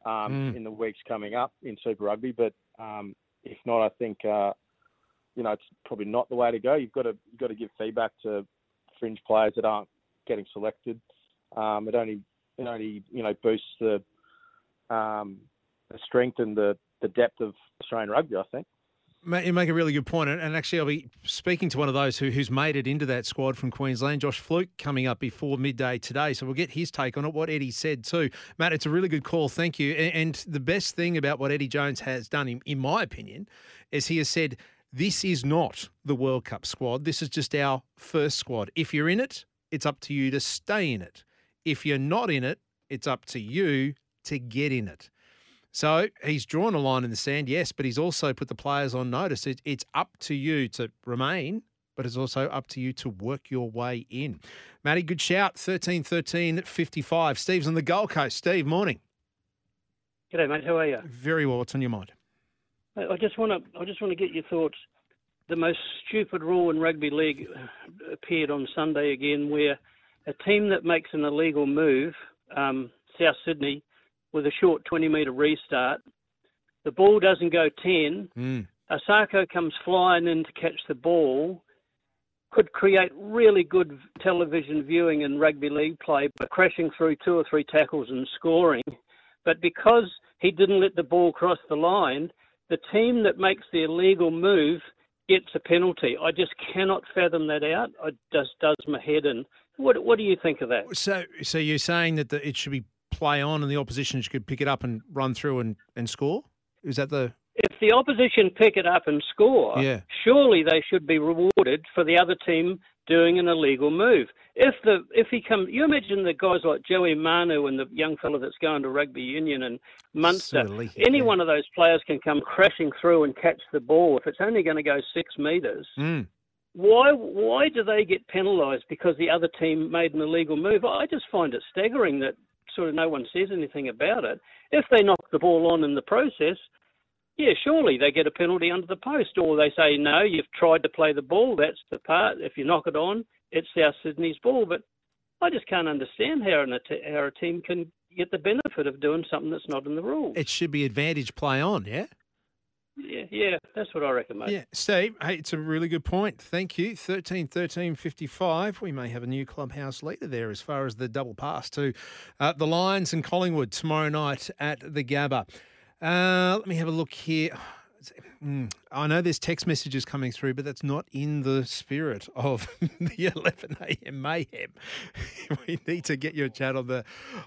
um, Mm. in the weeks coming up in Super Rugby. But um, if not, I think uh, you know it's probably not the way to go. You've got to you've got to give feedback to fringe players that aren't getting selected. Um, it only it only you know boosts the um, the strength and the, the depth of Australian rugby. I think. You make a really good point, and and actually, I'll be speaking to one of those who, who's made it into that squad from Queensland, Josh Flook, coming up before midday today. So we'll get his take on it. What Eddie said too, Matt. It's a really good call. Thank you. A- And the best thing about what Eddie Jones has done, in, in my opinion, is he has said this is not the World Cup squad. This is just our first squad. If you're in it, it's up to you to stay in it. If you're not in it, it's up to you to get in it. So he's drawn a line in the sand, yes, but he's also put the players on notice. It, it's up to you to remain, but it's also up to you to work your way in. Matty, good shout. 13 13 55. Steve's on the Gold Coast. Steve, morning. G'day, mate. How are you? Very well. What's on your mind? I just want to. I just want to get your thoughts. The most stupid rule in rugby league appeared on Sunday again, where a team that makes an illegal move, um, South Sydney, with a short 20 metre restart, the ball doesn't go 10. Mm. Osako comes flying in to catch the ball, could create really good television viewing and rugby league play by crashing through two or three tackles and scoring. But because he didn't let the ball cross the line, the team that makes the illegal move gets a penalty. I just cannot fathom that out. It just does my head in. What What do you think of that? So, so you're saying that the, it should be play on and the opposition could pick it up and run through and, and score? Is that the if the opposition pick it up and score, Yeah. surely they should be rewarded for the other team doing an illegal move. If the if he comes, you imagine the guys like Joey Manu and the young fellow that's going to rugby union and Munster. Certainly, Any yeah. one of those players can come crashing through and catch the ball if it's only going to go six meters. Mm. Why why do they get penalised because the other team made an illegal move? I just find it staggering that sort of no one says anything about it. If they knock the ball on in the process, yeah, surely they get a penalty under the post, or they say no, you've tried to play the ball. That's the part. If you knock it on, it's South Sydney's ball. But I just can't understand how, an, how a team can get the benefit of doing something that's not in the rules. It should be advantage play on, yeah? Yeah, yeah, that's what I reckon, mate. Yeah, Steve, hey, it's a really good point. Thank you. 13 13 55. We may have a new clubhouse leader there as far as the double pass to uh, the Lions and Collingwood tomorrow night at the Gabba. Uh, let me have a look here. Mm, I know there's text messages coming through, but that's not in the spirit of <laughs> the 11 a.m. mayhem. <laughs> we need to get your chat on the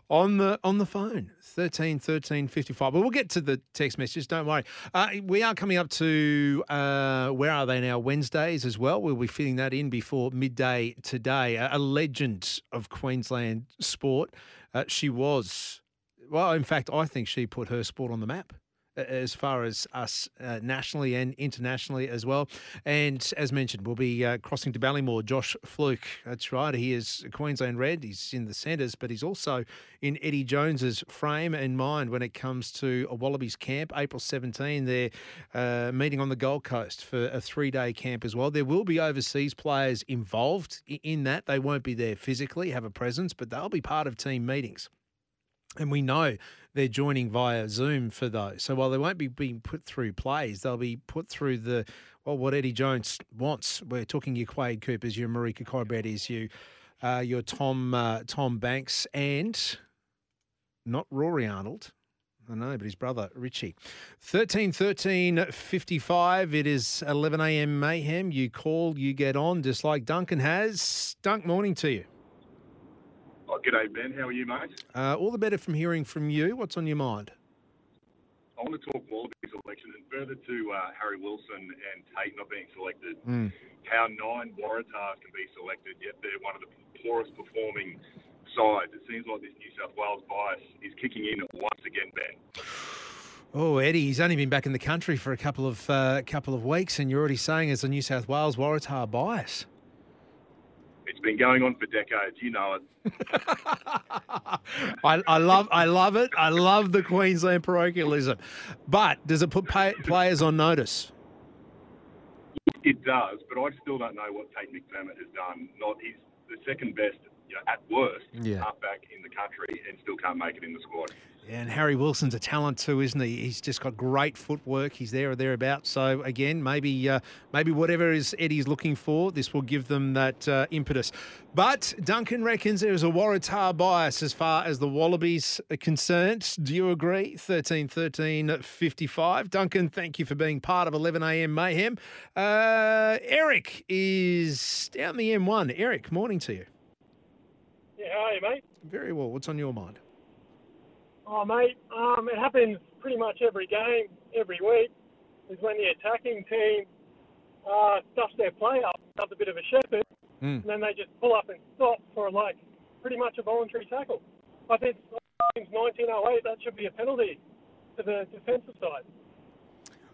on the on the phone 13 13 55. But we'll get to the text messages. Don't worry. Uh, we are coming up to uh, where are they now? Wednesdays as well. We'll be fitting that in before midday today. A, a legend of Queensland sport. Uh, she was. Well, in fact, I think she put her sport on the map as far as us uh, nationally and internationally as well. And as mentioned, we'll be uh, crossing to Ballymore. Josh Flook, that's right. He is Queensland Red. He's in the centres, but he's also in Eddie Jones's frame and mind when it comes to a Wallabies camp, April 17. They're uh, meeting on the Gold Coast for a three day camp as well. There will be overseas players involved in that. They won't be there physically, have a presence, but they'll be part of team meetings. And we know they're joining via Zoom for those. So while they won't be being put through plays, they'll be put through the well, what Eddie Jones wants. We're talking your Quade Coopers, your Marika Koroibetes, you, uh, your Tom uh, Tom Banks, and not Rory Arnold. I know, but his brother Richie. 13 13 55. It is 11 a.m. mayhem. You call, you get on, just like Duncan has. Dunk, morning to you. Oh, g'day, Ben. How are you, mate? Uh, all the better from hearing from you. What's on your mind? I want to talk Wallabies election and further to uh, Harry Wilson and Tate not being selected. Mm. How nine Waratahs can be selected, yet they're one of the poorest performing sides. It seems like this New South Wales bias is kicking in once again, Ben. Oh, Eddie, he's only been back in the country for a couple of uh, couple of weeks, and you're already saying it's a New South Wales Waratah bias. It's been going on for decades. You know it. <laughs> I, I love I love it. I love the Queensland parochialism, but does it put pay, players on notice? It does, but I still don't know what Tate McDermott has done. Not he's the second best, you know, at worst, Yeah. halfback in the country, and still can't make it in the squad. And Harry Wilson's a talent too, isn't he? He's just got great footwork. He's there or thereabouts. So again, maybe uh, maybe whatever is Eddie's looking for, this will give them that uh, impetus. But Duncan reckons there is a Waratah bias as far as the Wallabies are concerned. Do you agree? 13 13 55. Duncan, thank you for being part of 11 a.m. Mayhem. Uh, Eric is down the M1. Eric, morning to you. Yeah, how are you, mate? Very well. What's on your mind? Oh, mate, um, it happens pretty much every game, every week, is when the attacking team uh, stuffs their play up, does a bit of a shepherd, Mm. and then they just pull up and stop for, like, pretty much a voluntary tackle. I think since 1908, that should be a penalty to the defensive side.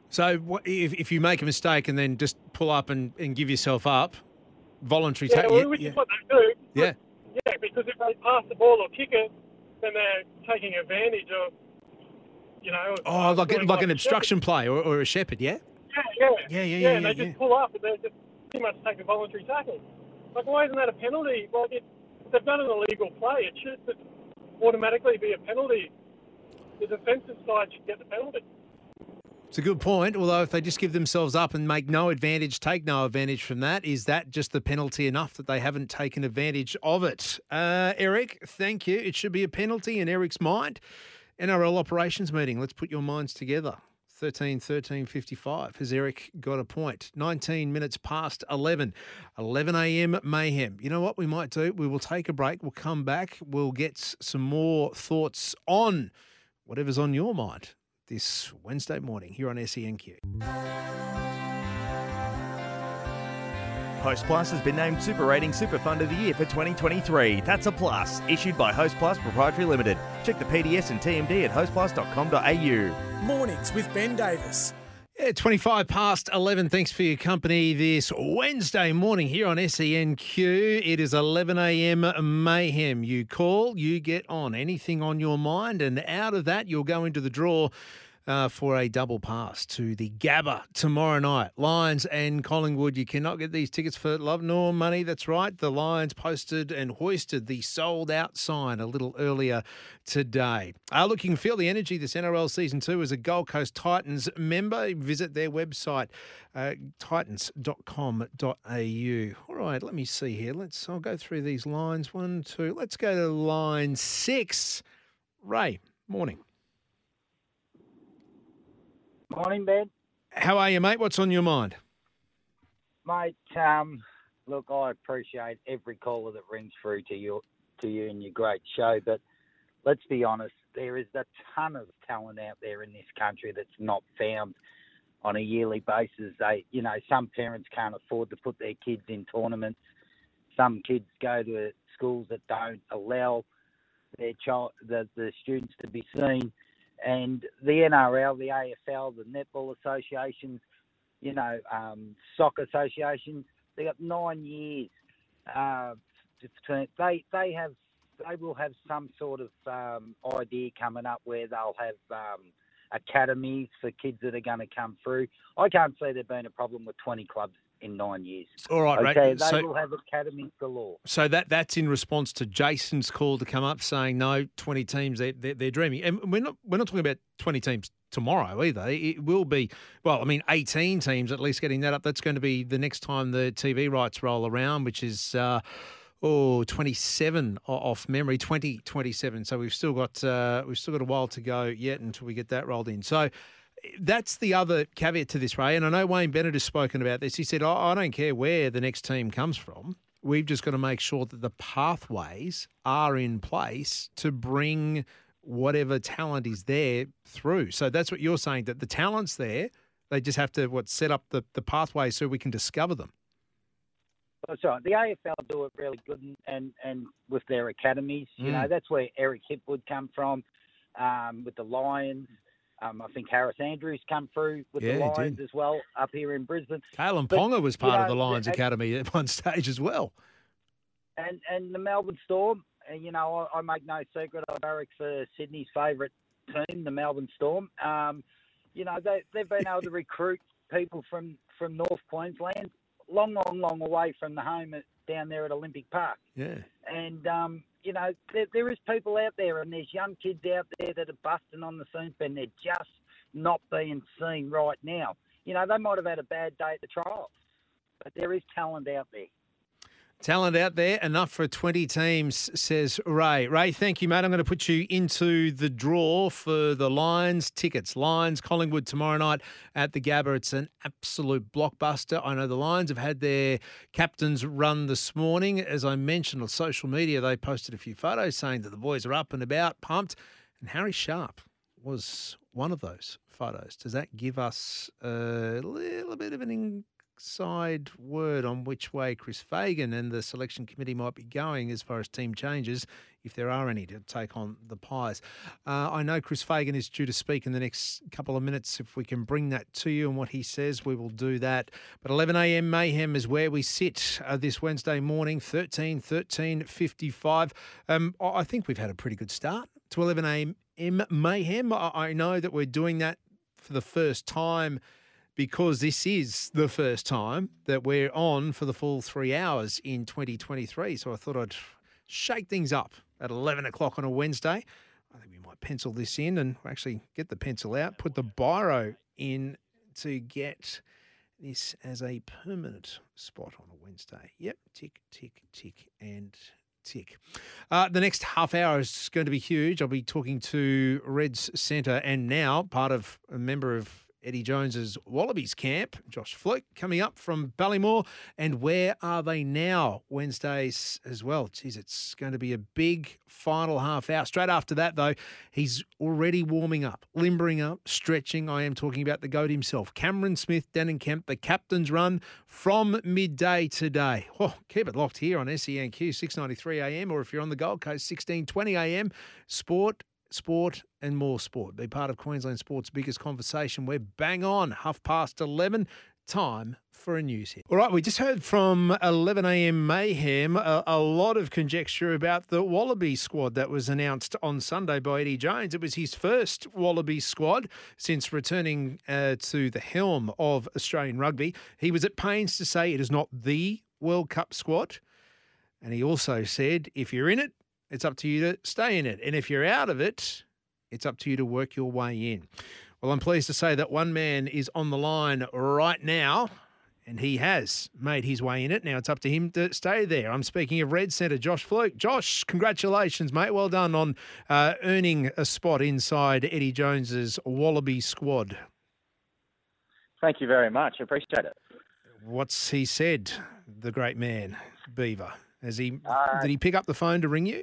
So wha- if, if you make a mistake and then just pull up and, and give yourself up, voluntary Yeah, ta- well, yeah, which yeah. is what they do. yeah. Yeah, because if they pass the ball or kick it, then they're taking advantage of, you know. Oh, like, doing like an obstruction play or, or a shepherd, yeah? Yeah, yeah, Yeah, yeah, yeah. yeah, and they yeah, just pull up and they just pretty much take a voluntary tackle. Like, why isn't that a penalty? Well, if if they've done an illegal play, it should just automatically be a penalty. The defensive side should get the penalty. It's a good point. Although if they just give themselves up and make no advantage, take no advantage from that, is that just the penalty enough that they haven't taken advantage of it? Uh, Eric, thank you. It should be a penalty in Eric's mind. NRL operations meeting. Let's put your minds together. 13 13 55. Has Eric got a point? 19 minutes past 11. 11 a.m. mayhem. You know what we might do? We will take a break. We'll come back. We'll get some more thoughts on whatever's on your mind. This Wednesday morning here on SENQ. Host Plus has been named Super Rating Super Fund of the Year for 2023. That's a plus. Issued by Host Plus Proprietary Limited. Check the PDS and TMD at hostplus.com.au. Mornings with Ben Davis. Yeah, 25 past 11. Thanks for your company this Wednesday morning here on SENQ. It is 11 a.m. mayhem. You call, you get on. Anything on your mind, and out of that, you'll go into the draw. Uh, for a double pass to the Gabba tomorrow night. Lions and Collingwood. You cannot get these tickets for love nor money. That's right. The Lions posted and hoisted the sold out sign a little earlier today. Uh, look, you can feel the energy this NRL season two as a Gold Coast Titans member. Visit their website, uh, titans.com.au. All right, let me see here. Let's. I'll go through these lines. One, two. Let's go to line six. Ray, morning. Morning, Ben. How are you, mate? What's on your mind? Mate, um, look, I appreciate every caller that rings through to you, to you and your great show, but let's be honest, there is a ton of talent out there in this country that's not found on a yearly basis. They, you know, some parents can't afford to put their kids in tournaments. Some kids go to schools that don't allow their child, the, the students to be seen and the NRL, the AFL, the netball associations, you know, um, soccer associations, they got nine years. Uh, they they have they will have some sort of um, idea coming up where they'll have um, academies for kids that are going to come through. I can't see there being a problem with twenty clubs in nine years. All right, okay, they So- will have academies galore. So that that's in response to Jason's call to come up saying no, twenty teams they they're, they're dreaming, and we're not we're not talking about twenty teams tomorrow either. It will be well, I mean, eighteen teams at least getting that up. That's going to be the next time the TV rights roll around, which is. Uh, Oh, 27 o- off memory, 2027. So we've still got uh, we've still got a while to go yet until we get that rolled in. So that's the other caveat to this, Ray. And I know Wayne Bennett has spoken about this. He said, "Oh, I don't care where the next team comes from. We've just got to make sure that the pathways are in place to bring whatever talent is there through. So that's what you're saying, that the talent's there. They just have to what set up the, the pathway so we can discover them. That's right. The AFL do it really good, and and, and with their academies, you know, Mm. that's where Eric Hipwood come from, um, with the Lions. Um, I think Harris Andrews come through with Yeah, the Lions as well up here in Brisbane. Kalyn But, Ponga was you part of the Lions and- Academy at one <laughs> stage as well. and and the Melbourne Storm. uh, You know, I, I make no secret I barrack for Sydney's favourite team, the Melbourne Storm. Um, you know, they they've been able to <laughs> recruit people from from North Queensland, long, long, long away from the home at, down there at Olympic Park. Yeah. And um, you know, there, there is people out there, and there's young kids out there that are busting on the scene, and they're just not being seen right now. You know, they might have had a bad day at the trials, but there is talent out there. Talent out there, enough for 20 teams, says Ray. Ray, thank you, mate. I'm going to put you into the draw for the Lions tickets. Lions, Collingwood tomorrow night at the Gabba. It's an absolute blockbuster. I know the Lions have had their captains run this morning. As I mentioned on social media, they posted a few photos saying that the boys are up and about, pumped. And Harry Sharp was one of those photos. Does that give us a little bit of an inside word on which way Chris Fagan and the selection committee might be going as far as team changes, if there are any to take on the Pies. Uh, I know Chris Fagan is due to speak in the next couple of minutes. If we can bring that to you and what he says, we will do that. But 11 a.m. mayhem is where we sit uh, this Wednesday morning, 13 13 55. Um, I think we've had a pretty good start to 11 a.m. mayhem. I know that we're doing that for the first time because this is the first time that we're on for the full three hours in 2023. So I thought I'd shake things up at 11 o'clock on a Wednesday. I think we might pencil this in and actually get the pencil out, put the biro in to get this as a permanent spot on a Wednesday. Yep, tick, tick, tick, and tick. Uh, the next half hour is going to be huge. I'll be talking to Reds Centre and now part of a member of Eddie Jones's Wallabies camp. Josh Flook coming up from Ballymore. And where are they now? Wednesdays as well. Geez, it's going to be a big final half hour. Straight after that, though, he's already warming up, limbering up, stretching. I am talking about the GOAT himself, Cameron Smith, Denan Kemp, the captain's run from midday today. Oh, keep it locked here on SENQ 693 AM, or if you're on the Gold Coast, 1620 AM. Sport sport and more sport. Be part of Queensland Sport's biggest conversation. We're bang on, half past 11. Time for a news hit. All right, we just heard from 11 a.m. Mayhem a, a, lot of conjecture about the Wallaby squad that was announced on Sunday by Eddie Jones. It was his first Wallaby squad since returning uh, to the helm of Australian rugby. He was at pains to say it is not the World Cup squad. And he also said, if you're in it, it's up to you to stay in it. And if you're out of it, it's up to you to work your way in. Well, I'm pleased to say that one man is on the line right now, and he has made his way in it. Now it's up to him to stay there. I'm speaking of Red Centre, Josh Flook. Josh, congratulations, mate. Well done on uh, earning a spot inside Eddie Jones's Wallaby squad. Thank you very much. I appreciate it. What's he said, the great man, Beaver? Has he? Uh, did he pick up the phone to ring you?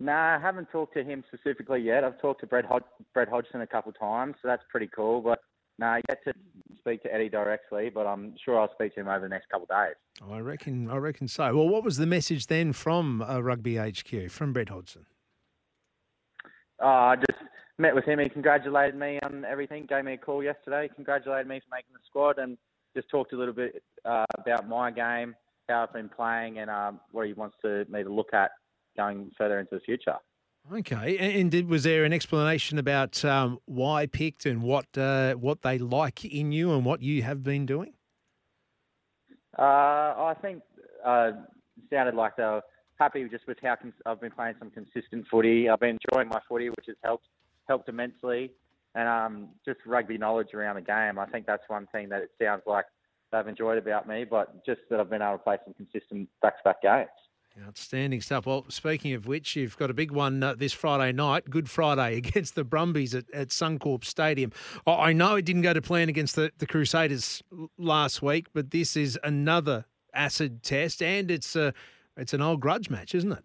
No, nah, I haven't talked to him specifically yet. I've talked to Brett, Hod- Brett Hodgson a couple of times, so that's pretty cool. But no, nah, yet to speak to Eddie directly, but I'm sure I'll speak to him over the next couple of days. I reckon. I reckon so. Well, what was the message then from uh, Rugby HQ from Brett Hodgson? Uh, I just met with him. He congratulated me on everything. Gave me a call yesterday. Congratulated me for making the squad, and just talked a little bit uh, about my game, how I've been playing, and um, what he wants to me to look at going further into the future. Okay, and did, was there an explanation about um, why picked and what uh, what they like in you and what you have been doing? Uh, I think uh, sounded like they were happy just with how cons- I've been playing some consistent footy. I've been enjoying my footy, which has helped helped immensely, and um, just rugby knowledge around the game. I think that's one thing that it sounds like they've enjoyed about me, but just that I've been able to play some consistent back-to-back games. Outstanding stuff. Well, speaking of which, you've got a big one uh, this Friday night, Good Friday, <laughs> against the Brumbies at, at Suncorp Stadium. I know it didn't go to plan against the, the Crusaders last week, but this is another acid test, and it's a, it's an old grudge match, isn't it?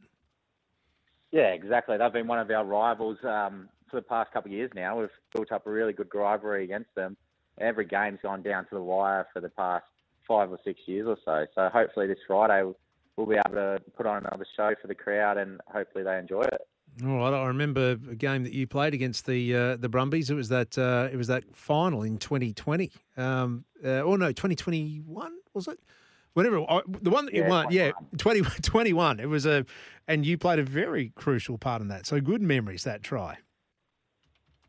Yeah, exactly. They've been one of our rivals um, for the past couple of years now. We've built up a really good rivalry against them. Every game's gone down to the wire for the past five or six years or so. So hopefully this Friday we'll be able to put on another show for the crowd, and hopefully they enjoy it. All right, I remember a game that you played against the uh, the Brumbies. It was that uh, it was that final in 2020. Um, uh, oh no, 2021 was it? Whatever the one that you yeah, won, 21. yeah, 20, <laughs> 21. It was a, and you played a very crucial part in that. So good memories that try.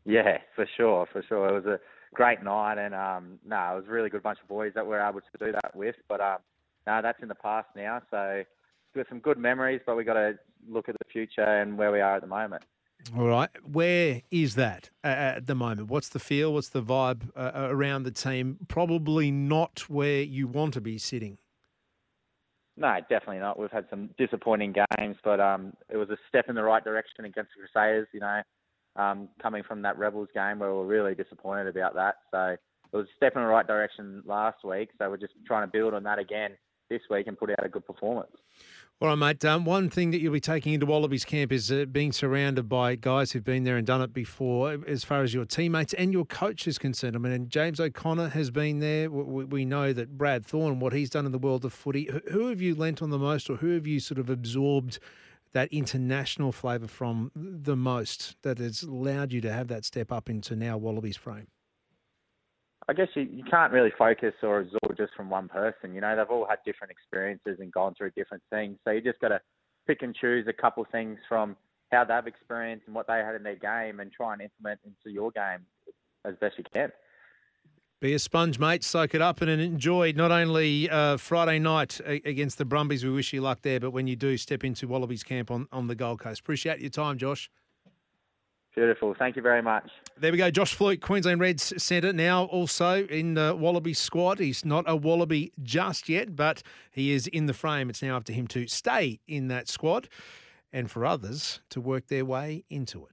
Yeah, for sure, for sure. It was a great night, and um, no, it was a really good bunch of boys that we were able to do that with. But um, no, that's in the past now. So we've got some good memories, but we've got to look at the future and where we are at the moment. All right. Where is that at the moment? What's the feel? What's the vibe uh, around the team? Probably not where you want to be sitting. No, definitely not. We've had some disappointing games, but um, it was a step in the right direction against the Crusaders. You know, um, coming from that Rebels game where we were really disappointed about that. So it was a step in the right direction last week. So we're just trying to build on that again this week and put out a good performance. All right, mate. Um, one thing that you'll be taking into Wallabies camp is uh, being surrounded by guys who've been there and done it before, as far as your teammates and your coach is concerned. I mean, and James O'Connor has been there. We, we know that Brad Thorn, what he's done in the world of footy. Who have you lent on the most, or who have you sort of absorbed that international flavour from the most that has allowed you to have that step up into now Wallabies frame? I guess you, you can't really focus or absorb just from one person. You know, they've all had different experiences and gone through different things. So you just got to pick and choose a couple of things from how they've experienced and what they had in their game and try and implement into your game as best you can. Be a sponge, mate. Soak it up and enjoy not only uh, Friday night against the Brumbies. We wish you luck there, but when you do step into Wallabies camp on, on the Gold Coast. Appreciate your time, Josh. Beautiful. Thank you very much. There we go. Josh Flook, Queensland Reds centre, now also in the Wallaby squad. He's not a Wallaby just yet, but he is in the frame. It's now up to him to stay in that squad and for others to work their way into it.